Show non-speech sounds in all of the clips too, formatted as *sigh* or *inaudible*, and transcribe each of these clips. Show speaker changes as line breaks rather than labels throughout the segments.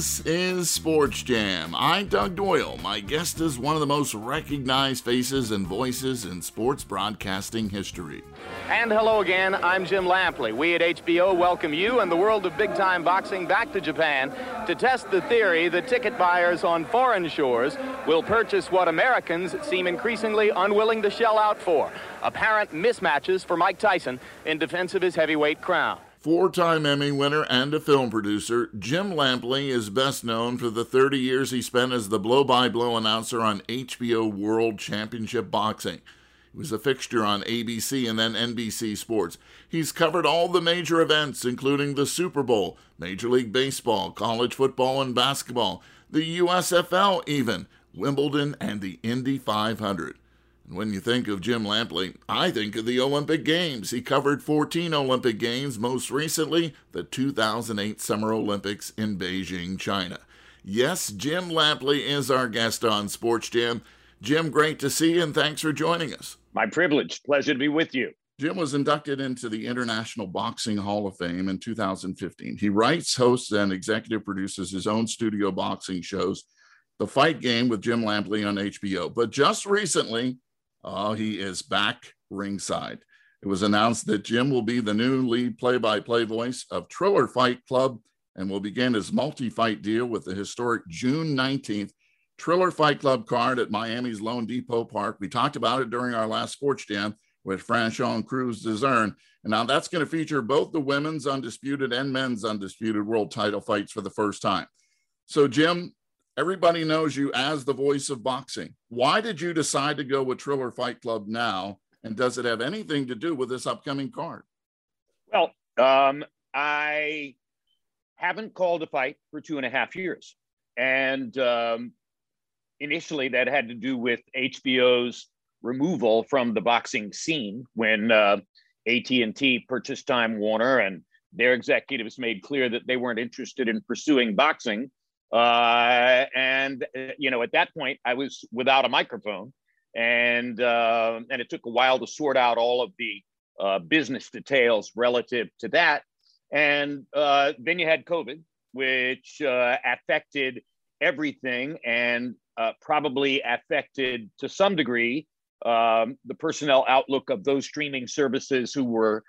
This is Sports Jam. I'm Doug Doyle. My guest is one of the most recognized faces and voices in sports broadcasting history.
And hello again, I'm Jim Lampley. We at HBO welcome you and the world of big time boxing back to Japan to test the theory that ticket buyers on foreign shores will purchase what Americans seem increasingly unwilling to shell out for apparent mismatches for Mike Tyson in defense of his heavyweight crown.
Four time Emmy winner and a film producer, Jim Lampley is best known for the 30 years he spent as the blow by blow announcer on HBO World Championship Boxing. He was a fixture on ABC and then NBC Sports. He's covered all the major events, including the Super Bowl, Major League Baseball, college football and basketball, the USFL, even, Wimbledon, and the Indy 500. When you think of Jim Lampley, I think of the Olympic Games. He covered 14 Olympic Games, most recently the 2008 Summer Olympics in Beijing, China. Yes, Jim Lampley is our guest on Sports Jam. Jim, great to see you and thanks for joining us.
My privilege. Pleasure to be with you.
Jim was inducted into the International Boxing Hall of Fame in 2015. He writes, hosts, and executive produces his own studio boxing shows, The Fight Game with Jim Lampley on HBO. But just recently, Oh, he is back ringside. It was announced that Jim will be the new lead play by play voice of Triller Fight Club and will begin his multi fight deal with the historic June 19th Triller Fight Club card at Miami's LoanDepot Park. We talked about it during our last sports jam with Franchon Crews-Dezurn. And now that's going to feature both the women's undisputed and men's undisputed world title fights for the first time. So, Jim, everybody knows you as the voice of boxing. Why did you decide to go with Triller Fight Club now? And does it have anything to do with this upcoming card?
Well, um, I haven't called a fight for two and a half years. And um, initially, that had to do with HBO's removal from the boxing scene when uh, AT&T purchased Time Warner and their executives made clear that they weren't interested in pursuing boxing uh, and uh, you know, at that point, I was without a microphone, and uh, and it took a while to sort out all of the uh, business details relative to that. And uh, then you had COVID, which uh, affected everything, and probably affected to some degree um, the personnel outlook of those streaming services who were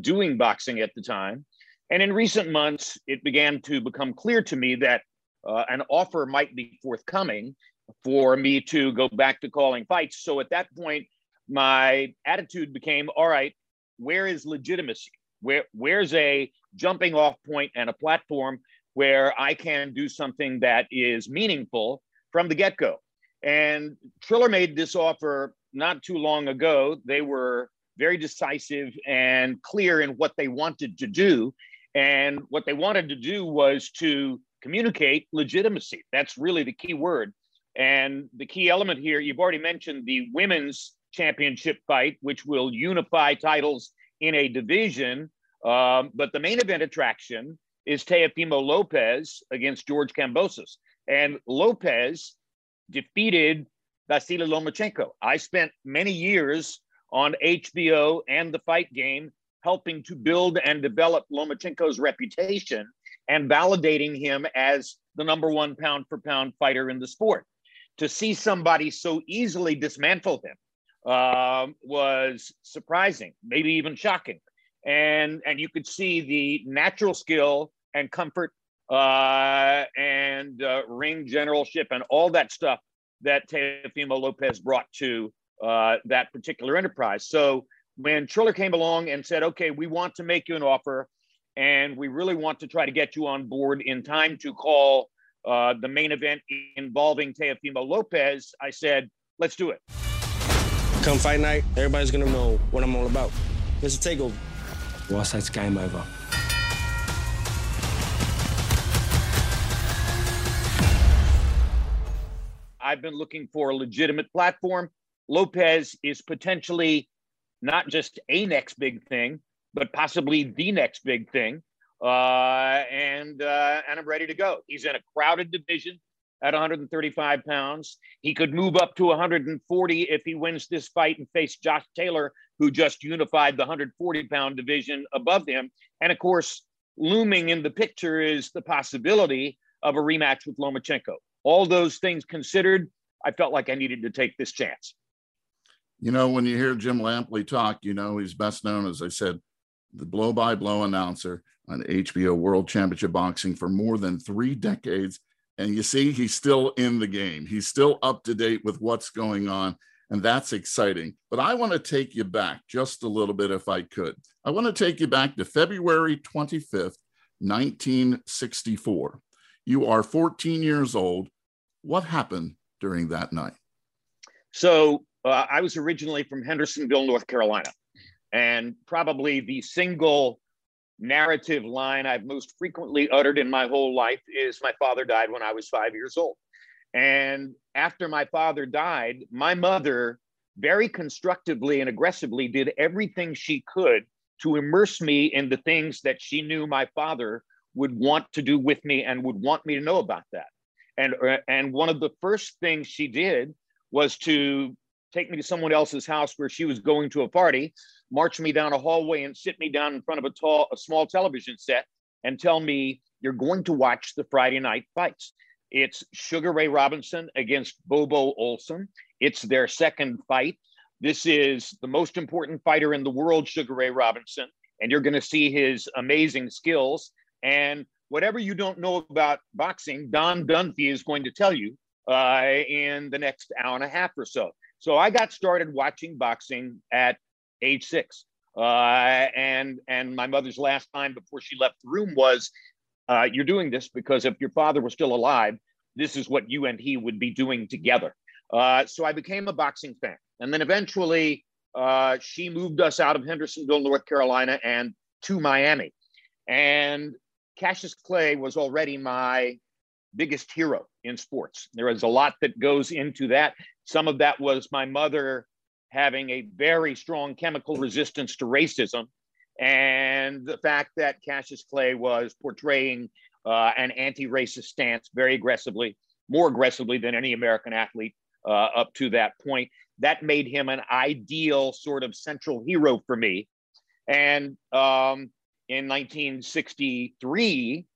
doing boxing at the time. And in recent months, it began to become clear to me that uh, an offer might be forthcoming for me to go back to calling fights. So at that point, my attitude became all right, where is legitimacy? Where, where's a jumping off point and a platform where I can do something that is meaningful from the get go? And Triller made this offer not too long ago. They were very decisive and clear in what they wanted to do. And what they wanted to do was to communicate legitimacy. That's really the key word. And the key element here, you've already mentioned the women's championship fight, which will unify titles in a division. Um, but the main event attraction is Teofimo Lopez against George Kambosos. And Lopez defeated Vasily Lomachenko. I spent many years on HBO and the fight game helping to build and develop Lomachenko's reputation and validating him as the number one pound for pound fighter in the sport. To see somebody so easily dismantle him uh, was surprising, maybe even shocking. And, and you could see the natural skill and comfort uh, and uh, ring generalship and all that stuff that Teofimo Lopez brought to uh, that particular enterprise. So when Triller came along and said, okay, we want to make you an offer and we really want to try to get you on board in time to call uh, the main event involving Teofimo Lopez, I said, let's do it.
Come fight night, everybody's gonna know what I'm all about. It's a takeover. Well, it's game over.
I've been looking for a legitimate platform. Lopez is potentially not just a next big thing, but possibly the next big thing. Uh, and uh, and I'm ready to go. He's in a crowded division at 135 pounds. He could move up to 140 if he wins this fight and face Josh Taylor, who just unified the 140 pound division above him. And of course, looming in the picture is the possibility of a rematch with Lomachenko. All those things considered, I felt like I needed to take this chance.
You know, when you hear Jim Lampley talk, you know, he's best known, as I said, the blow by blow announcer on HBO World Championship Boxing for more than three decades. And you see, he's still in the game, he's still up to date with what's going on. And that's exciting. But I want to take you back just a little bit, if I could. I want to take you back to February 25th, 1964. You are 14 years old. What happened during that night?
So uh, I was originally from Hendersonville, North Carolina. And probably the single narrative line I've most frequently uttered in my whole life is my father died when I was five years old. And after my father died, my mother very constructively and aggressively did everything she could to immerse me in the things that she knew my father would want to do with me and would want me to know about that. And, uh, and one of the first things she did was to take me to someone else's house where she was going to a party, march me down a hallway and sit me down in front of a tall, a small television set and tell me, you're going to watch the Friday night fights. It's Sugar Ray Robinson against Bobo Olson. It's their second fight. This is the most important fighter in the world, Sugar Ray Robinson, and you're going to see his amazing skills. And whatever you don't know about boxing, Don Dunphy is going to tell you uh, in the next hour and a half or so. So I got started watching boxing at age six. Uh, and and my mother's last time before she left the room was uh, you're doing this because if your father was still alive, this is what you and he would be doing together. Uh, so I became a boxing fan. And then eventually uh, she moved us out of Hendersonville, North Carolina, and to Miami. And Cassius Clay was already my biggest hero in sports. There is a lot that goes into that. Some of that was my mother having a very strong chemical resistance to racism and the fact that Cassius Clay was portraying uh, an anti-racist stance very aggressively, more aggressively than any American athlete uh, up to that point. That made him an ideal sort of central hero for me. And um, in 1963,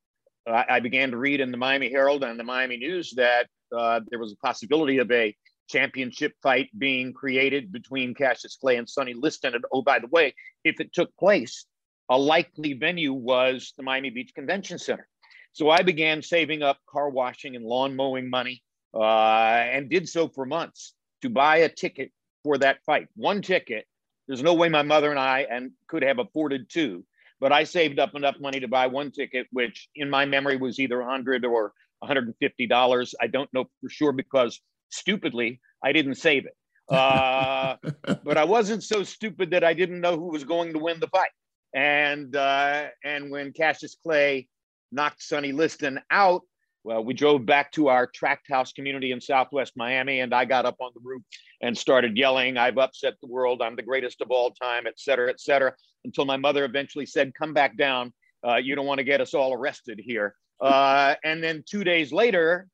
uh, I began to read in the Miami Herald and the Miami News that uh, there was a possibility of a championship fight being created between Cassius Clay and Sonny Liston. And oh, by the way, if it took place, a likely venue was the Miami Beach Convention Center. So I began saving up car washing and lawn mowing money uh, and did so for months to buy a ticket for that fight. One ticket. There's no way my mother and I and could have afforded two, but I saved up enough money to buy one ticket, which in my memory was either 100 or 150 dollars. I don't know for sure because stupidly, I didn't save it. Uh, *laughs* but I wasn't so stupid that I didn't know who was going to win the fight. And uh, and when Cassius Clay knocked Sonny Liston out, well, we drove back to our tract house community in Southwest Miami, and I got up on the roof and started yelling, "I've upset the world! I'm the greatest of all time!" et cetera, et cetera. Until my mother eventually said, "Come back down. Uh, you don't want to get us all arrested here." Uh, and then two days later,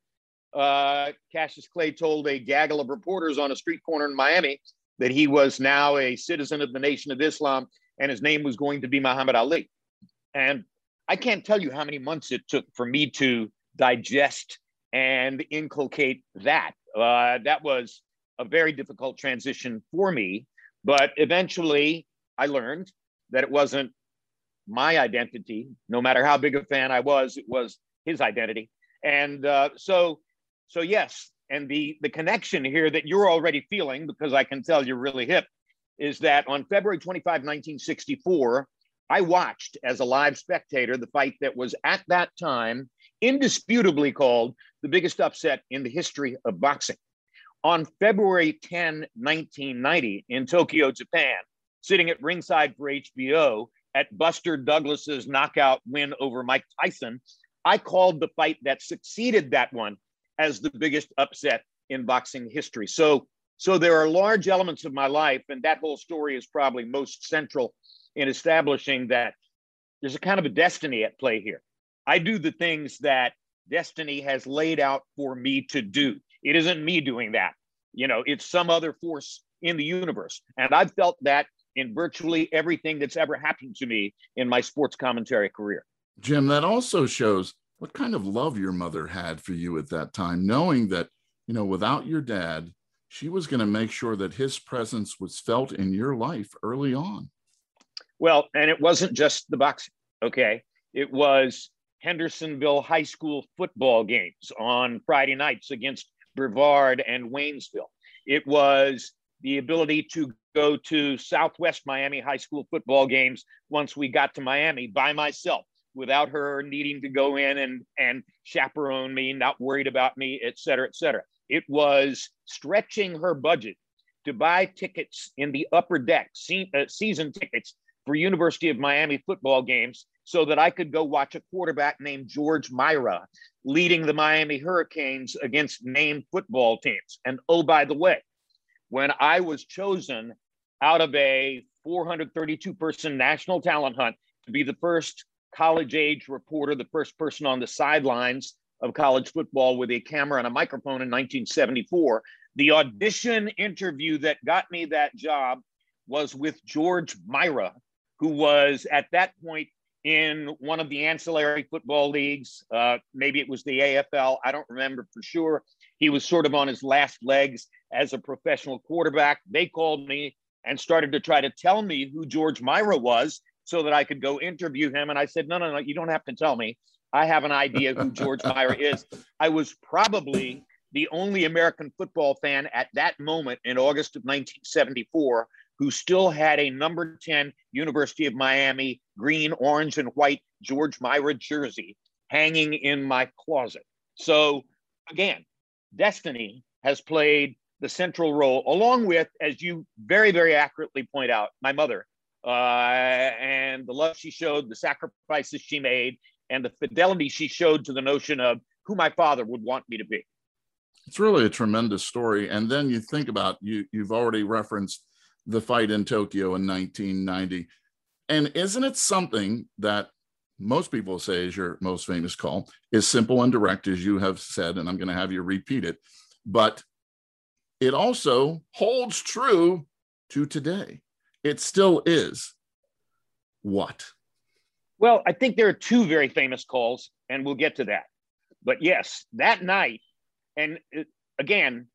uh, Cassius Clay told a gaggle of reporters on a street corner in Miami that he was now a citizen of the Nation of Islam and his name was going to be Muhammad Ali. And I can't tell you how many months it took for me to digest and inculcate that. Uh, that was a very difficult transition for me. But eventually, I learned that it wasn't my identity. No matter how big a fan I was, it was his identity. And uh, so so yes, and the the connection here that you're already feeling because I can tell you're really hip is that on February 25, 1964, I watched as a live spectator the fight that was at that time indisputably called the biggest upset in the history of boxing. On February 10, 1990, in Tokyo, Japan, sitting at ringside for HBO at Buster Douglas's knockout win over Mike Tyson, I called the fight that succeeded that one as the biggest upset in boxing history. So, so there are large elements of my life, and that whole story is probably most central in establishing that there's a kind of a destiny at play here. I do the things that destiny has laid out for me to do. It isn't me doing that. You know, it's some other force in the universe. And I've felt that in virtually everything that's ever happened to me in my sports commentary career.
Jim, that also shows what kind of love your mother had for you at that time, knowing that, you know, without your dad, she was going to make sure that his presence was felt in your life early on.
Well, and it wasn't just the boxing, okay? It was Hendersonville High School football games on Friday nights against Brevard and Waynesville. It was the ability to go to Southwest Miami high school football games once we got to Miami by myself without her needing to go in and, and chaperone me, not worried about me, et cetera, et cetera. It was stretching her budget to buy tickets in the upper deck, se- uh, season tickets for University of Miami football games so that I could go watch a quarterback named George Mira leading the Miami Hurricanes against named football teams. And oh, by the way, when I was chosen out of a 432 person national talent hunt to be the first college age reporter, the first person on the sidelines of college football with a camera and a microphone in 1974. The audition interview that got me that job was with George Mira, who was at that point in one of the ancillary football leagues. Uh, maybe it was the AFL. I don't remember for sure. He was sort of on his last legs as a professional quarterback. They called me and started to try to tell me who George Mira was so that I could go interview him. And I said, no, no, no, you don't have to tell me. I have an idea who George *laughs* Mira is. I was probably the only American football fan at that moment in August of 1974 who still had a number 10 University of Miami green, orange, and white George Mira jersey hanging in my closet. So, again, destiny has played the central role, along with, as you very, very accurately point out, my mother uh, and the love she showed, the sacrifices she made, and the fidelity she showed to the notion of who my father would want me to be.
It's really a tremendous story. And then you think about you, you've already referenced the fight in Tokyo in 1990. And isn't it something that most people say is your most famous call is simple and direct, as you have said, and I'm going to have you repeat it. But it also holds true to today. It still is. What?
Well, I think there are two very famous calls, and we'll get to that. But yes, that night, and again,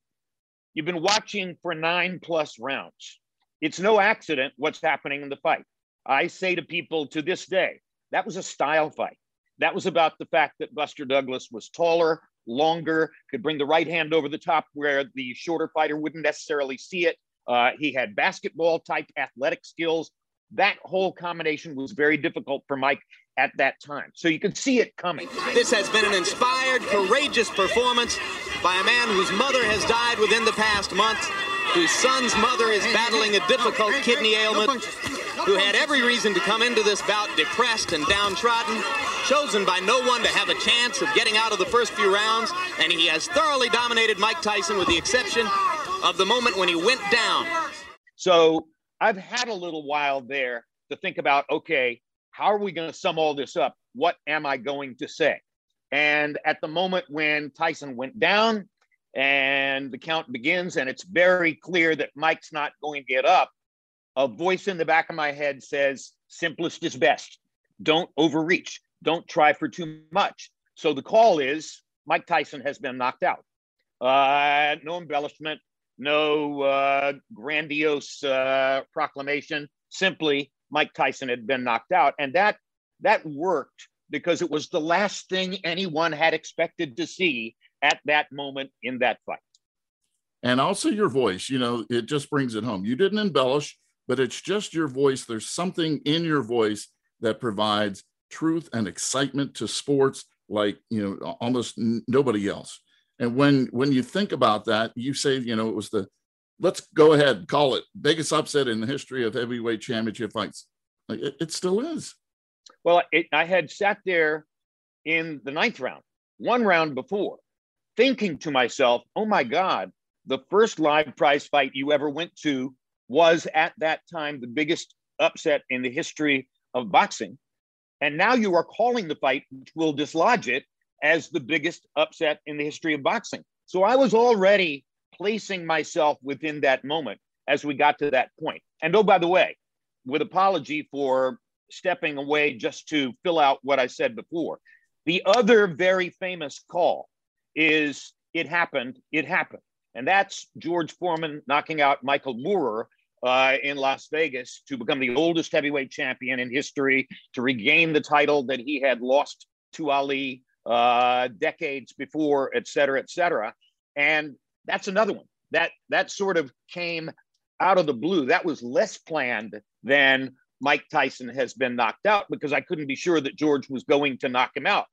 you've been watching for nine plus rounds. It's no accident what's happening in the fight. I say to people to this day, that was a style fight. That was about the fact that Buster Douglas was taller, longer, could bring the right hand over the top where the shorter fighter wouldn't necessarily see it. Uh, he had basketball type athletic skills. That whole combination was very difficult for Mike at that time. So you could see it coming.
This has been an inspired, courageous performance by a man whose mother has died within the past month whose son's mother is battling a difficult kidney ailment, who had every reason to come into this bout depressed and downtrodden, chosen by no one to have a chance of getting out of the first few rounds, and he has thoroughly dominated Mike Tyson with the exception of the moment when he went down.
So I've had a little while there to think about okay, how are we going to sum all this up? What am I going to say? And at the moment when Tyson went down, and the count begins, and it's very clear that Mike's not going to get up. A voice in the back of my head says, simplest is best. Don't overreach. Don't try for too much. So the call is Mike Tyson has been knocked out. Uh, no embellishment, no uh, grandiose uh, proclamation. Simply, Mike Tyson had been knocked out, and that that worked because it was the last thing anyone had expected to see at that moment in that fight.
And also your voice, you know, it just brings it home. You didn't embellish, but it's just your voice. There's something in your voice that provides truth and excitement to sports like, you know, almost nobody else. And when when you think about that, you say, you know, it was the let's go ahead, call it biggest upset in the history of heavyweight championship fights. It, it still is.
Well, it, I had sat there in the ninth round, one round before, thinking to myself, oh my God, the first live prize fight you ever went to was at that time the biggest upset in the history of boxing. And now you are calling the fight, which will dislodge it as the biggest upset in the history of boxing. So I was already placing myself within that moment as we got to that point. And oh, by the way, with apology for stepping away just to fill out what I said before, The other very famous call is it happened, it happened. And that's George Foreman knocking out Michael Moorer uh, in Las Vegas to become the oldest heavyweight champion in history, to regain the title that he had lost to Ali uh, decades before, et cetera, et cetera. And that's another one that that sort of came out of the blue. That was less planned than Mike Tyson has been knocked out because I couldn't be sure that George was going to knock him out.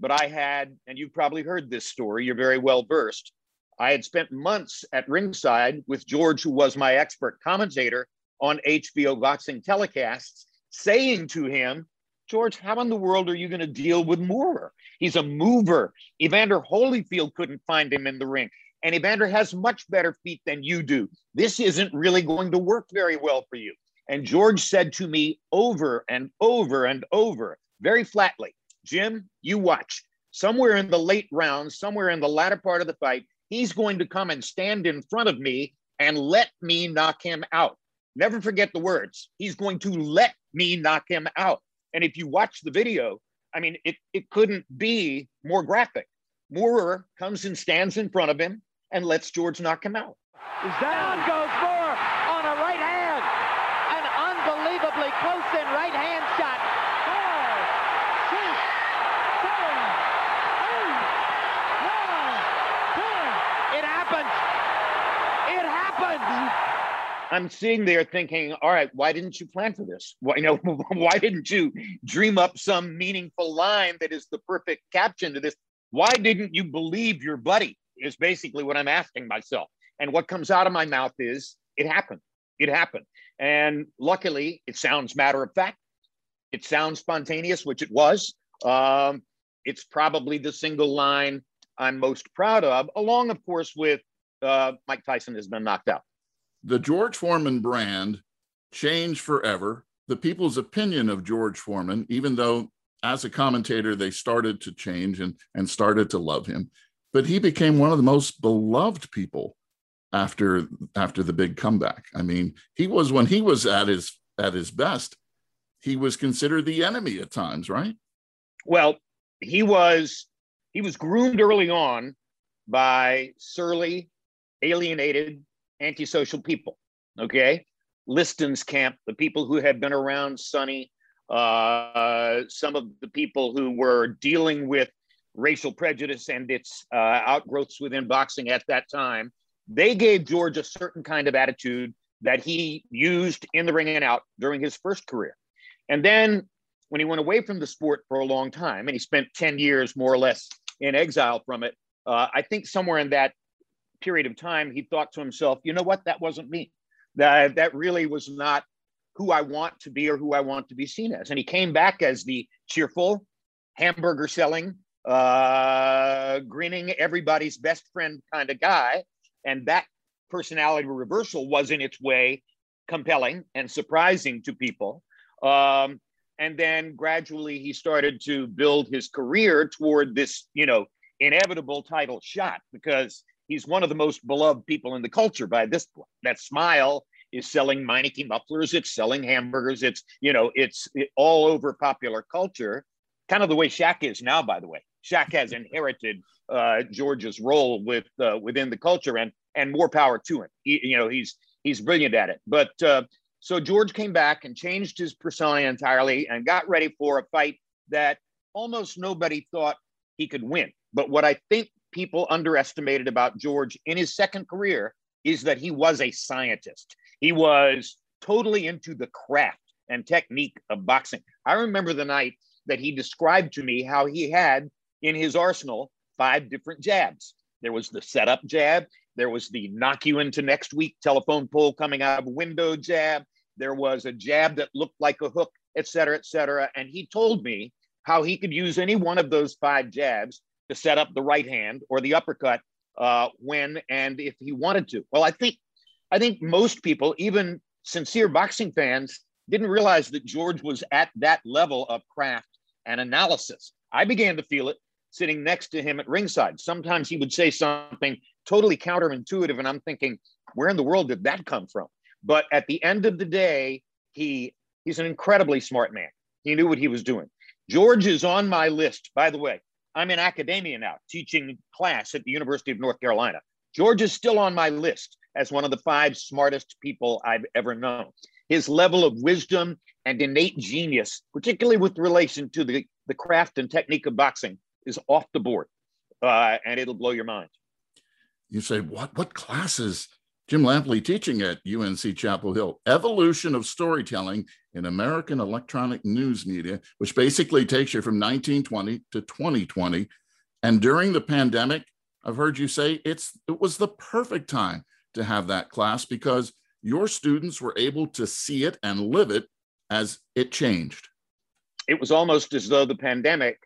But I had, and you've probably heard this story, you're very well versed. I had spent months at ringside with George, who was my expert commentator on HBO boxing telecasts, saying to him, George, how in the world are you going to deal with Moorer? He's a mover. Evander Holyfield couldn't find him in the ring. And Evander has much better feet than you do. This isn't really going to work very well for you. And George said to me over and over and over, very flatly, Jim, you watch. Somewhere in the late rounds, somewhere in the latter part of the fight, he's going to come and stand in front of me and let me knock him out. Never forget the words. He's going to let me knock him out. And if you watch the video, I mean, it, it couldn't be more graphic. Moorer comes and stands in front of him and lets George knock him out.
Down goes Moorer a right hand. An unbelievably close in right hand shot. Four, six, seven, eight, nine, ten. It happens. It happens.
I'm sitting there thinking, all right, why didn't you plan for this? Why, you know, *laughs* why didn't you dream up some meaningful line that is the perfect caption to this? Why didn't you believe your buddy? Is basically what I'm asking myself. And what comes out of my mouth is, it happened. It happened. And luckily, it sounds matter of fact. It sounds spontaneous, which it was. Um, it's probably the single line I'm most proud of, along, of course, with uh, Mike Tyson has been knocked out.
The George Foreman brand changed forever. The people's opinion of George Foreman, even though as a commentator they started to change and, and started to love him, but he became one of the most beloved people after after the big comeback. I mean, he was when he was at his at his best, he was considered the enemy at times, right?
Well, he was he was groomed early on by surly, alienated, antisocial people. Okay, Liston's camp, the people who had been around Sonny, uh, some of the people who were dealing with racial prejudice and its uh, outgrowths within boxing at that time, they gave George a certain kind of attitude that he used in the ring and out during his first career. And then when he went away from the sport for a long time and he spent 10 years more or less in exile from it, uh, I think somewhere in that period of time, he thought to himself, you know what, that wasn't me. That, that really was not who I want to be or who I want to be seen as. And he came back as the cheerful, hamburger selling, uh, grinning, everybody's best friend kind of guy. And that personality reversal was in its way compelling and surprising to people. Um, and then gradually he started to build his career toward this, you know, inevitable title shot because he's one of the most beloved people in the culture by this point. That smile is selling Meineke mufflers, it's selling hamburgers, it's, you know, it's it, all over popular culture, kind of the way Shaq is now, by the way. Shaq has inherited uh, George's role with uh, within the culture, and and more power to him. He, you know, he's he's brilliant at it. But uh, so George came back and changed his persona entirely and got ready for a fight that almost nobody thought he could win. But what I think people underestimated about George in his second career is that he was a scientist. He was totally into the craft and technique of boxing. I remember the night that he described to me how he had in his arsenal five different jabs. There was the setup jab, there was the knock you into next week telephone pole coming out of a window jab, there was a jab that looked like a hook, et cetera, et cetera. And he told me how he could use any one of those five jabs to set up the right hand or the uppercut uh, when and if he wanted to. Well, I think I think most people, even sincere boxing fans, didn't realize that George was at that level of craft and analysis. I began to feel it sitting next to him at ringside. Sometimes he would say something totally counterintuitive, and I'm thinking, where in the world did that come from? But at the end of the day, he he's an incredibly smart man. He knew what he was doing. George is on my list. By the way, I'm in academia now, teaching class at the University of North Carolina. George is still on my list as one of the five smartest people I've ever known. His level of wisdom and innate genius, particularly with relation to the, the craft and technique of boxing, is off the board. Uh, and it'll blow your mind.
You say, what, what classes Jim Lampley teaching at UNC Chapel Hill? Evolution of Storytelling in American Electronic News Media, which basically takes you from 1920 to 2020. And during the pandemic, I've heard you say it's it was the perfect time to have that class because your students were able to see it and live it as it changed.
It was almost as though the pandemic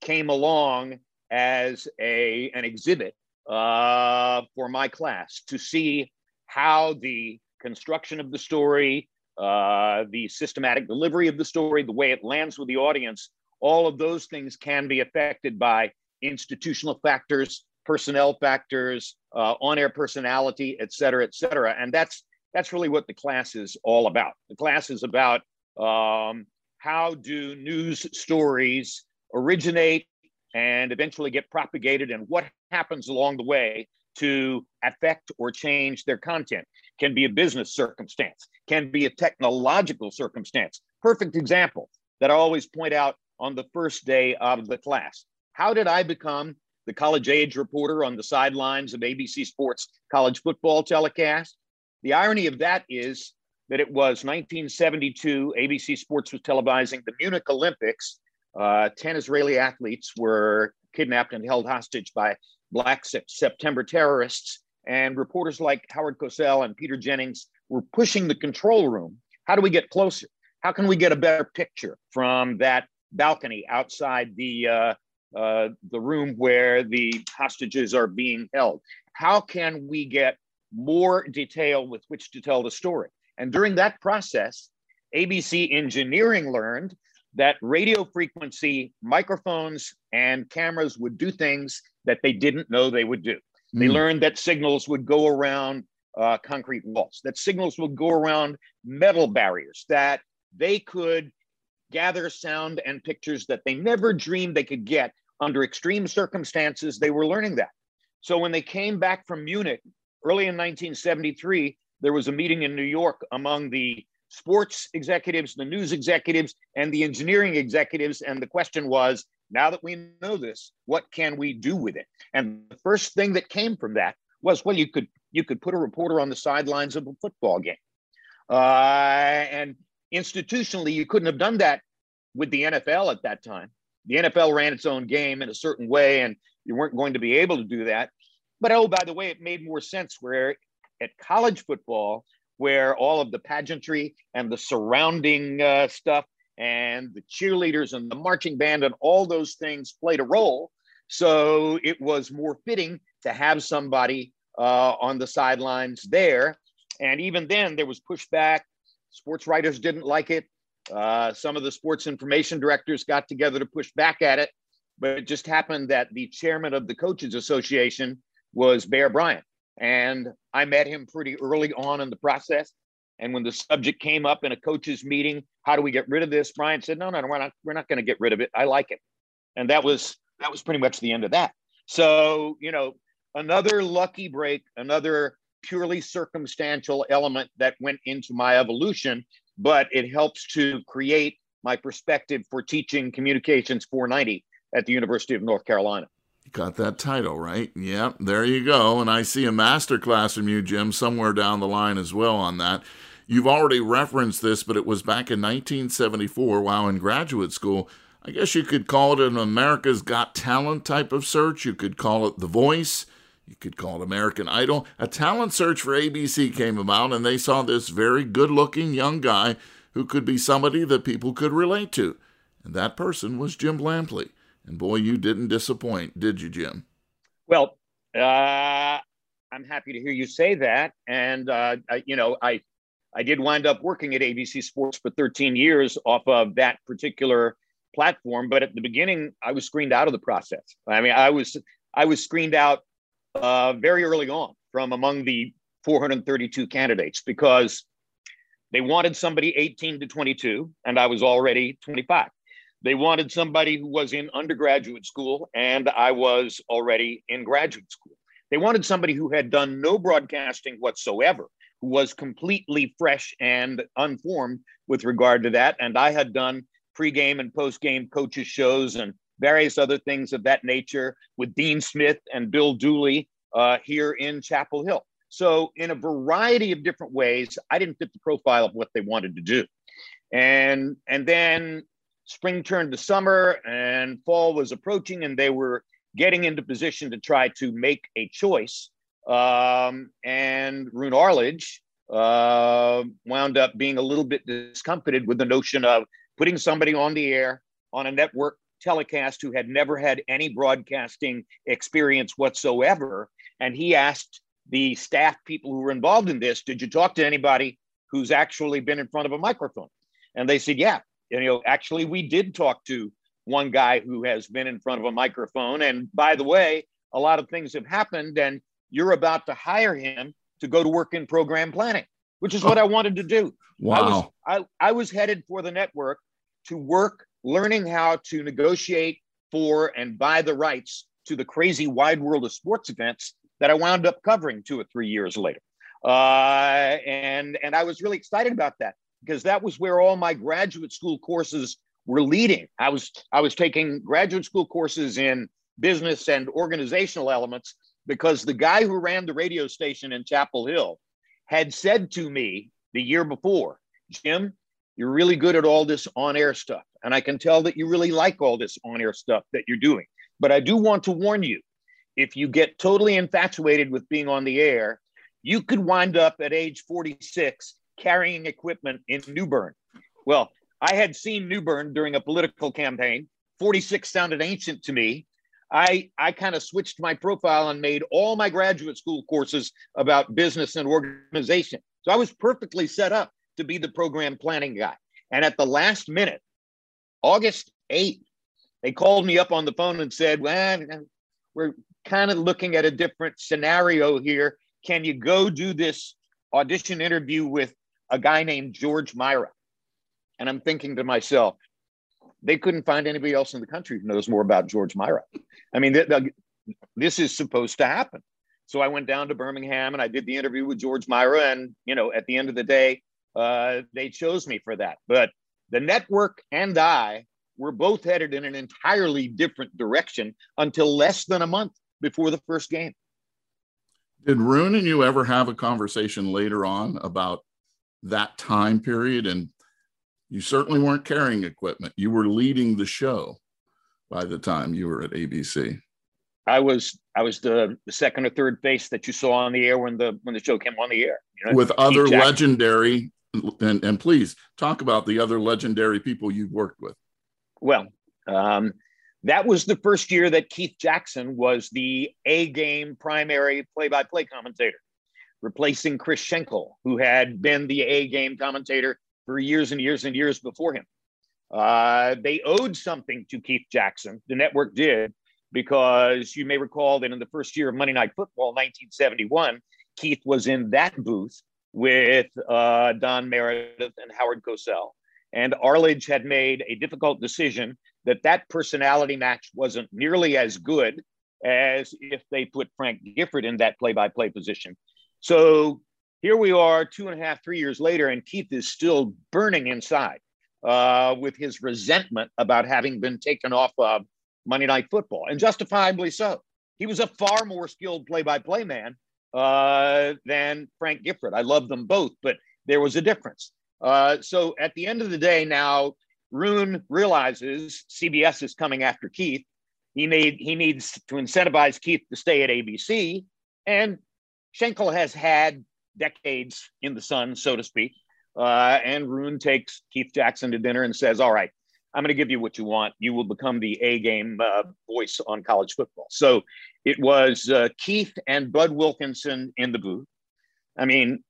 came along as a an exhibit uh, for my class to see how the construction of the story, uh, the systematic delivery of the story, the way it lands with the audience, all of those things can be affected by institutional factors, personnel factors, uh, on-air personality, et cetera, et cetera. And that's that's really what the class is all about. The class is about um, how do news stories originate and eventually get propagated, and what happens along the way to affect or change their content. Can be a business circumstance, can be a technological circumstance. Perfect example that I always point out on the first day of the class. How did I become the college age reporter on the sidelines of ABC Sports college football telecast? The irony of that is that it was 1972, ABC Sports was televising the Munich Olympics. Uh, 10 Israeli athletes were kidnapped and held hostage by Black September terrorists. And reporters like Howard Cosell and Peter Jennings were pushing the control room. How do we get closer? How can we get a better picture from that balcony outside the uh, uh, the room where the hostages are being held? How can we get more detail with which to tell the story? And during that process, ABC Engineering learned that radio frequency microphones and cameras would do things that they didn't know they would do. Mm. They hmm. learned that signals would go around uh, concrete walls, that signals would go around metal barriers, that they could gather sound and pictures that they never dreamed they could get under extreme circumstances. They were learning that. So when they came back from Munich early in 1973, there was a meeting in New York among the sports executives, the news executives, and the engineering executives. And the question was now that we know this, what can we do with it? And the first thing that came from that was well, you could you could put a reporter on the sidelines of a football game. Uh, and institutionally, you couldn't have done that with the NFL at that time. The NFL ran its own game in a certain way, and you weren't going to be able to do that. But oh, by the way, it made more sense where at college football, where all of the pageantry and the surrounding uh, stuff and the cheerleaders and the marching band and all those things played a role. So it was more fitting to have somebody uh, on the sidelines there. And even then, there was pushback. Sports writers didn't like it. Uh, some of the sports information directors got together to push back at it. But it just happened that the chairman of the Coaches Association was Bear Bryant. And I met him pretty early on in the process. And when the subject came up in a coaches meeting, how do we get rid of this? Bryant said, no, no, no we're not, we're not going to get rid of it. I like it. And that was, that was pretty much the end of that. So, you know, another lucky break, another purely circumstantial element that went into my evolution, but it helps to create my perspective for teaching communications 490 at the University of North Carolina.
Got that title, right? Yep, there you go. And I see a master class from you, Jim, somewhere down the line as well on that. You've already referenced this, but it was back in 1974 while in graduate school. I guess you could call it an America's Got Talent type of search. You could call it The Voice. You could call it American Idol. A talent search for ABC came about, and they saw this very good looking young guy who could be somebody that people could relate to. And that person was Jim Lampley. And boy, you didn't disappoint, did you, Jim?
Well, uh, I'm happy to hear you say that. And uh, I, you know, I I did wind up working at ABC Sports for 13 years off of that particular platform. But at the beginning, I was screened out of the process. I mean, I was I was screened out uh, very early on from among the 432 candidates because they wanted somebody 18 to 22, and I was already 25. They wanted somebody who was in undergraduate school, and I was already in graduate school. They wanted somebody who had done no broadcasting whatsoever, who was completely fresh and unformed with regard to that. And I had done pregame and postgame coaches shows and various other things of that nature with Dean Smith and Bill Dooley uh, here in Chapel Hill. So, in a variety of different ways, I didn't fit the profile of what they wanted to do. And and then spring turned to summer and fall was approaching, and they were getting into position to try to make a choice. Um, and Roone Arledge uh, wound up being a little bit discomfited with the notion of putting somebody on the air on a network telecast who had never had any broadcasting experience whatsoever. And he asked the staff people who were involved in this, Did you talk to anybody who's actually been in front of a microphone? And they said, Yeah. You know, actually, we did talk to one guy who has been in front of a microphone. And by the way, a lot of things have happened, and you're about to hire him to go to work in program planning, which is what I wanted to do.
Wow.
I was, I, I was headed for the network to work learning how to negotiate for and buy the rights to the crazy wide world of sports events that I wound up covering two or three years later. Uh, and, and I was really excited about that because that was where all my graduate school courses were leading. I was, I was taking graduate school courses in business and organizational elements because the guy who ran the radio station in Chapel Hill had said to me the year before, Jim, you're really good at all this on air stuff. And I can tell that you really like all this on air stuff that you're doing. But I do want to warn you if you get totally infatuated with being on the air, you could wind up at age 46 carrying equipment in New Bern. Well, I had seen New Bern during a political campaign. 46 sounded ancient to me. I, I kind of switched my profile and made all my graduate school courses about business and organization. So I was perfectly set up to be the program planning guy. And at the last minute, August 8th, they called me up on the phone and said, Well, we're kind of looking at a different scenario here. Can you go do this audition interview with a guy named George Mira. And I'm thinking to myself, they couldn't find anybody else in the country who knows more about George Mira. I mean, th- th- this is supposed to happen. So I went down to Birmingham and I did the interview with George Mira. And, you know, at the end of the day, uh, they chose me for that. But the network and I were both headed in an entirely different direction until less than a month before the first game.
Did Roone and you ever have a conversation later on about that time period? And you certainly weren't carrying equipment. You were leading the show by the time you were at ABC.
I was I was the, the second or third face that you saw on the air when the when the show came on the air.
You know? With other legendary and, and please talk about the other legendary people you've worked with.
Well, um, that was the first year that Keith Jackson was the A game primary play by play commentator, replacing Chris Schenkel, who had been the A game commentator for years and years and years before him. Uh, they owed something to Keith Jackson, the network did, because you may recall that in the first year of Monday Night Football, 1971, Keith was in that booth with uh, Don Meredith and Howard Cosell. And Arledge had made a difficult decision that that personality match wasn't nearly as good as if they put Frank Gifford in that play by play position. So here we are, two and a half, three years later, and Keith is still burning inside uh, with his resentment about having been taken off of Monday Night Football, and justifiably so. He was a far more skilled play by play man uh, than Frank Gifford. I love them both, but there was a difference. Uh, so at the end of the day, now Roone realizes CBS is coming after Keith. He need he needs to incentivize Keith to stay at ABC, and Schenkel has had decades in the sun, so to speak. Uh, and Roone takes Keith Jackson to dinner and says, "All right, I'm going to give you what you want. You will become the A game uh, voice on college football." So it was uh, Keith and Bud Wilkinson in the booth. I mean,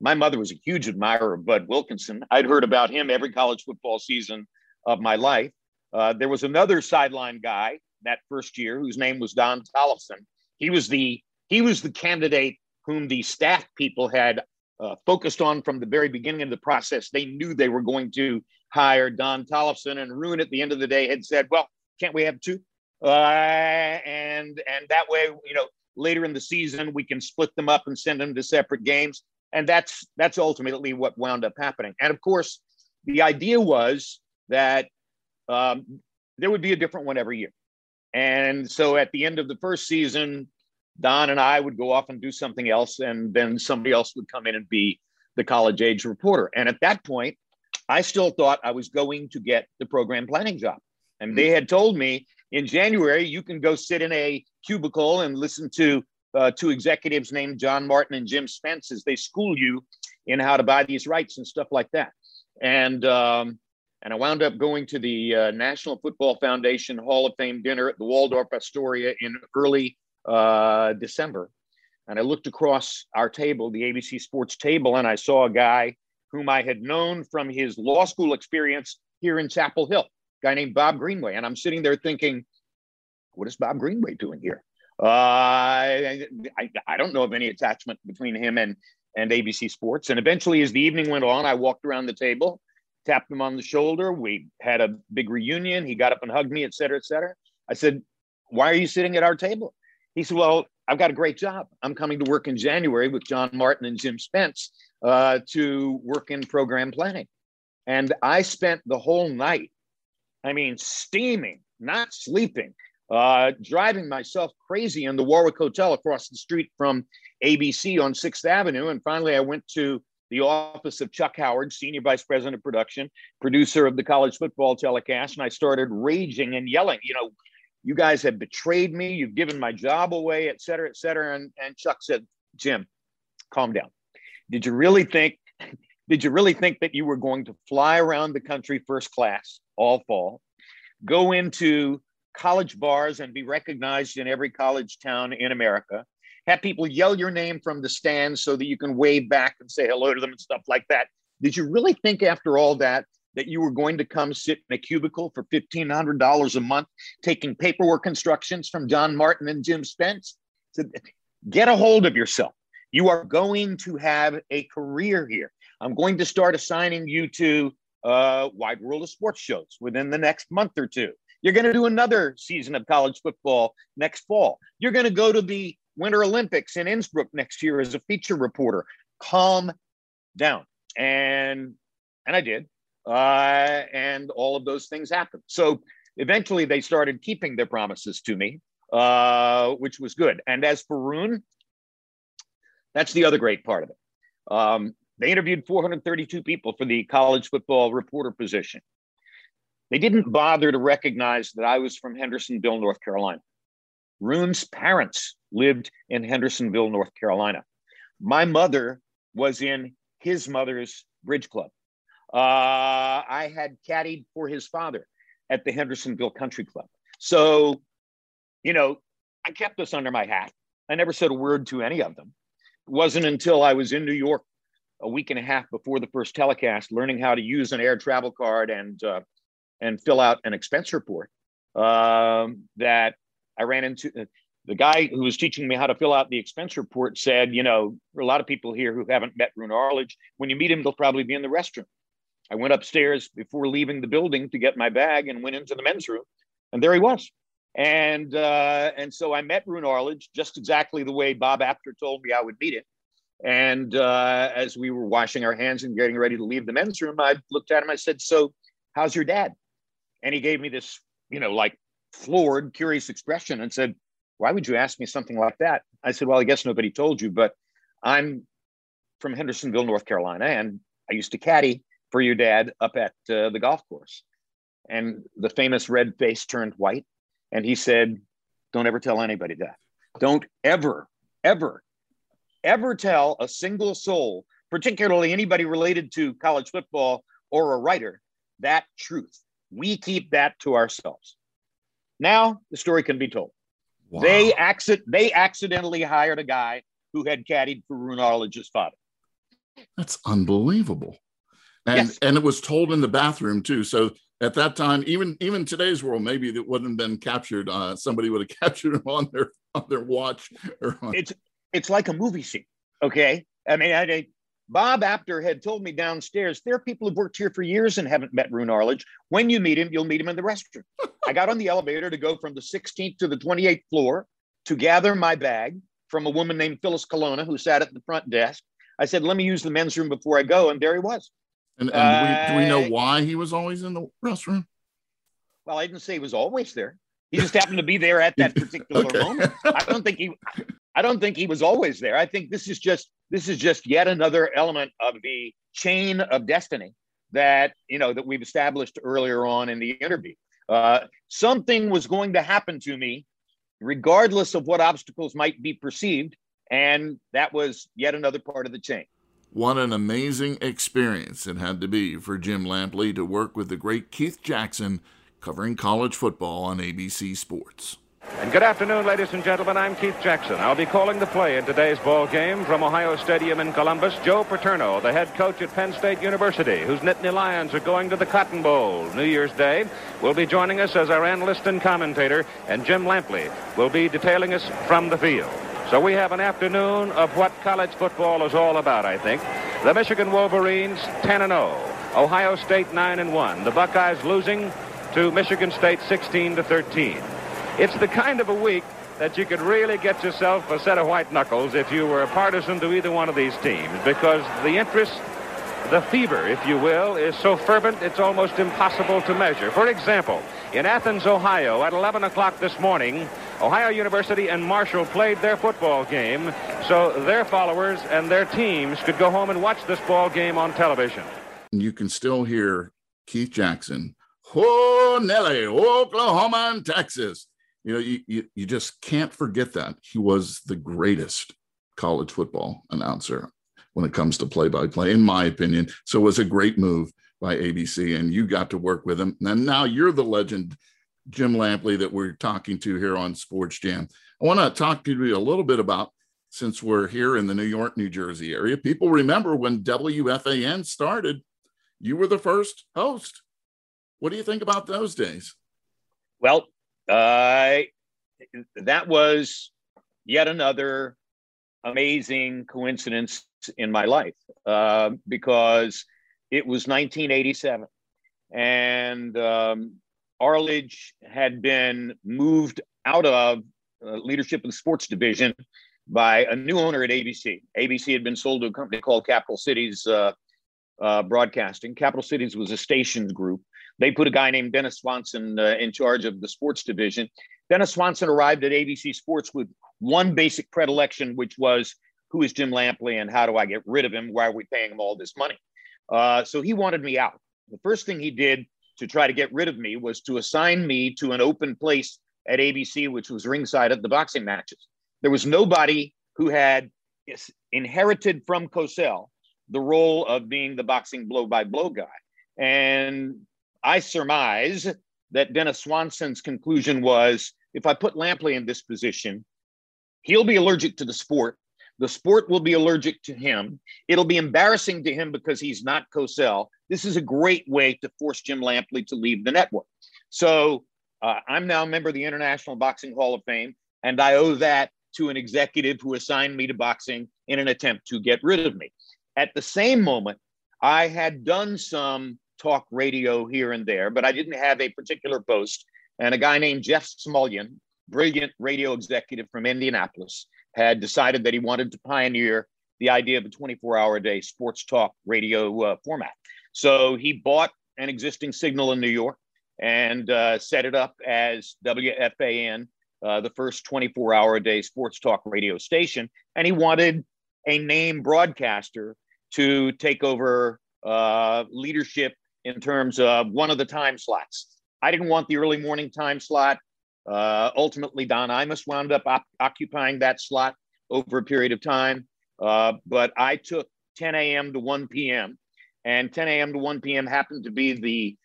my mother was a huge admirer of Bud Wilkinson. I'd heard about him every college football season of my life. Uh, there was another sideline guy that first year whose name was Don Tollefson. He was the he was the candidate whom the staff people had uh, focused on from the very beginning of the process. They knew they were going to hire Don Tollefson, and Roone at the end of the day had said, "Well, can't we have two? Uh, and and that way, you know, later in the season we can split them up and send them to separate games." And that's that's ultimately what wound up happening. And of course, the idea was that um, there would be a different one every year. And so at the end of the first season, Don and I would go off and do something else, and then somebody else would come in and be the college age reporter. And at that point, I still thought I was going to get the program planning job. And they had told me in January, you can go sit in a cubicle and listen to uh, two executives named John Martin and Jim Spence as they school you in how to buy these rights and stuff like that. And um, and I wound up going to the uh, National Football Foundation Hall of Fame dinner at the Waldorf Astoria in early uh, December. And I looked across our table, the ABC Sports table, and I saw a guy whom I had known from his law school experience here in Chapel Hill, guy named Bob Greenway. And I'm sitting there thinking, what is Bob Greenway doing here? Uh, I, I, I don't know of any attachment between him and, and ABC Sports. And eventually, as the evening went on, I walked around the table tapped him on the shoulder. We had a big reunion. He got up and hugged me, et cetera, et cetera. I said, Why are you sitting at our table? He said, Well, I've got a great job. I'm coming to work in January with John Martin and Jim Spence uh, to work in program planning. And I spent the whole night, I mean, steaming, not sleeping, uh, driving myself crazy in the Warwick Hotel across the street from ABC on 6th Avenue. And finally, I went to the office of Chuck Howard, Senior Vice President of Production, producer of the college football telecast. And I started raging and yelling, you know, you guys have betrayed me. You've given my job away, et cetera, et cetera. And, and Chuck said, Jim, calm down. Did you really think, *laughs* did you really think that you were going to fly around the country first class all fall, go into college bars and be recognized in every college town in America, have people yell your name from the stands so that you can wave back and say hello to them and stuff like that. Did you really think after all that that you were going to come sit in a cubicle for $1,500 a month taking paperwork instructions from John Martin and Jim Spence? So get a hold of yourself. You are going to have a career here. I'm going to start assigning you to uh, Wide World of Sports shows within the next month or two. You're going to do another season of college football next fall. You're going to go to the Winter Olympics in Innsbruck next year as a feature reporter. Calm down. And and I did. Uh, and all of those things happened. So eventually they started keeping their promises to me, uh, which was good. And as for Roone, that's the other great part of it. Um, they interviewed 432 people for the college football reporter position. They didn't bother to recognize that I was from Hendersonville, North Carolina. Roone's parents lived in Hendersonville, North Carolina. My mother was in his mother's bridge club. Uh, I had caddied for his father at the Hendersonville Country Club. So, you know, I kept this under my hat. I never said a word to any of them. It wasn't until I was in New York a week and a half before the first telecast, learning how to use an air travel card and uh, and fill out an expense report, um, that I ran into uh, the guy who was teaching me how to fill out the expense report said, you know, a lot of people here who haven't met Roone Arledge. When you meet him, they'll probably be in the restroom. I went upstairs before leaving the building to get my bag and went into the men's room, and there he was. And uh, and so I met Roone Arledge just exactly the way Bob Apter told me I would meet him. And uh, as we were washing our hands and getting ready to leave the men's room, I looked at him. I said, "So, how's your dad?" And he gave me this, you know, like floored, curious expression and said, Why would you ask me something like that? I said, Well, I guess nobody told you, but I'm from Hendersonville, North Carolina, and I used to caddy for your dad up at uh, the golf course. And the famous red face turned white. And he said, Don't ever tell anybody that. Don't ever, ever, ever tell a single soul, particularly anybody related to college football or a writer, that truth. We keep that to ourselves. Now the story can be told. Wow. They accident they accidentally hired a guy who had caddied for Arledge's father.
That's unbelievable. And yes. and it was told in the bathroom too. So at that time, even even today's world, maybe it wouldn't have been captured. Uh, somebody would have *laughs* captured them on their on their watch. Or
on... It's it's like a movie scene. Okay, I mean, I, Bob Apter had told me downstairs, there are people who've worked here for years and haven't met Roone Arledge. When you meet him, you'll meet him in the restroom. *laughs* I got on the elevator to go from the 16th to the 28th floor to gather my bag from a woman named Phyllis Colonna, who sat at the front desk. I said, let me use the men's room before I go. And there he was.
And, and uh, do, we, do we know why he was always in the restroom?
Well, I didn't say he was always there. He just happened to be there at that *laughs* particular okay. moment. I don't think he I don't think he was always there. I think this is just this is just yet another element of the chain of destiny that you know that we've established earlier on in the interview. Uh, something was going to happen to me, regardless of what obstacles might be perceived, and that was yet another part of the chain.
What an amazing experience it had to be for Jim Lampley to work with the great Keith Jackson covering college football on ABC Sports.
And good afternoon, ladies and gentlemen. I'm Keith Jackson. I'll be calling the play in today's ball game from Ohio Stadium in Columbus. Joe Paterno, the head coach at Penn State University, whose Nittany Lions are going to the Cotton Bowl New Year's Day, will be joining us as our analyst and commentator, and Jim Lampley will be detailing us from the field. So we have an afternoon of what college football is all about, I think. The Michigan Wolverines 10 and 0, Ohio State 9 and 1, the Buckeyes losing to Michigan State 16 to 13. It's the kind of a week that you could really get yourself a set of white knuckles if you were a partisan to either one of these teams because the interest, the fever, if you will, is so fervent it's almost impossible to measure. For example, in Athens, Ohio, at 11 o'clock this morning, Ohio University and Marshall played their football game so their followers and their teams could go home and watch this ball game on television.
You can still hear Keith Jackson Oh, Nelly, Oklahoma and Texas. You know, you, you, you just can't forget that. He was the greatest college football announcer when it comes to play by play, in my opinion. So it was a great move by ABC, and you got to work with him. And now you're the legend, Jim Lampley, that we're talking to here on SportsJam. I want to talk to you a little bit about since we're here in the New York, New Jersey area. People remember when WFAN started, you were the first host. What do you think about those days?
Well, uh, that was yet another amazing coincidence in my life uh, because it was 1987 and um, Arledge had been moved out of uh, leadership of the sports division by a new owner at ABC. ABC had been sold to a company called Capital Cities uh, uh, Broadcasting. Capital Cities was a stations group, they put a guy named Dennis Swanson uh, in charge of the sports division. Dennis Swanson arrived at ABC Sports with one basic predilection, which was who is Jim Lampley and how do I get rid of him? Why are we paying him all this money? Uh, so he wanted me out. The first thing he did to try to get rid of me was to assign me to an open place at ABC, which was ringside at the boxing matches. There was nobody who had inherited from Cosell the role of being the boxing blow by blow guy. And I surmise that Dennis Swanson's conclusion was if I put Lampley in this position, he'll be allergic to the sport. The sport will be allergic to him. It'll be embarrassing to him because he's not Cosell. This is a great way to force Jim Lampley to leave the network. So uh, I'm now a member of the International Boxing Hall of Fame, and I owe that to an executive who assigned me to boxing in an attempt to get rid of me. At the same moment, I had done some talk radio here and there, but I didn't have a particular post. And a guy named Jeff Smulyan, brilliant radio executive from Indianapolis, had decided that he wanted to pioneer the idea of a 24 hour a day sports talk radio uh, format. So he bought an existing signal in New York and uh, set it up as WFAN, uh, the first 24 hour a day sports talk radio station. And he wanted a name broadcaster to take over uh, leadership in terms of one of the time slots. I didn't want the early morning time slot. Uh, ultimately, Don Imus wound up op- occupying that slot over a period of time. Uh, but I took 10 a.m. to 1 p.m. And 10 a.m. to 1 p.m. happened to be the,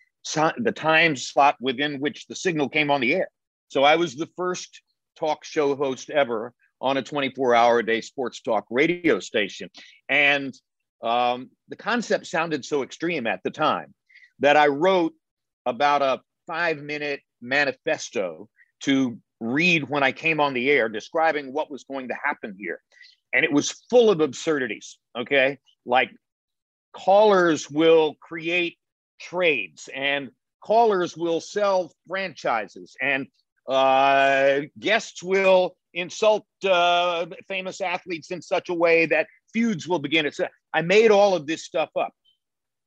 the time slot within which the signal came on the air. So I was the first talk show host ever on a 24 hour a day sports talk radio station. And um, the concept sounded so extreme at the time that I wrote about a five minute manifesto to read when I came on the air describing what was going to happen here. And it was full of absurdities. Okay. Like callers will create trades and callers will sell franchises and uh, guests will insult uh, famous athletes in such a way that feuds will begin. It's, I made all of this stuff up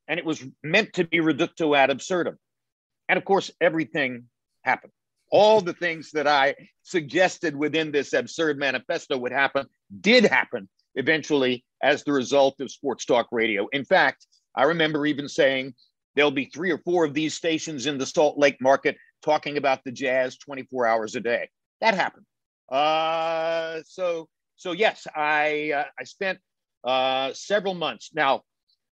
and it was meant to be reductio ad absurdum. And of course, everything happened. All the things that I suggested within this absurd manifesto would happen did happen eventually as the result of sports talk radio. In fact, I remember even saying there'll be three or four of these stations in the Salt Lake market talking about the Jazz 24 hours a day. That happened. Uh, so, so yes, I uh, I spent uh, several months. Now,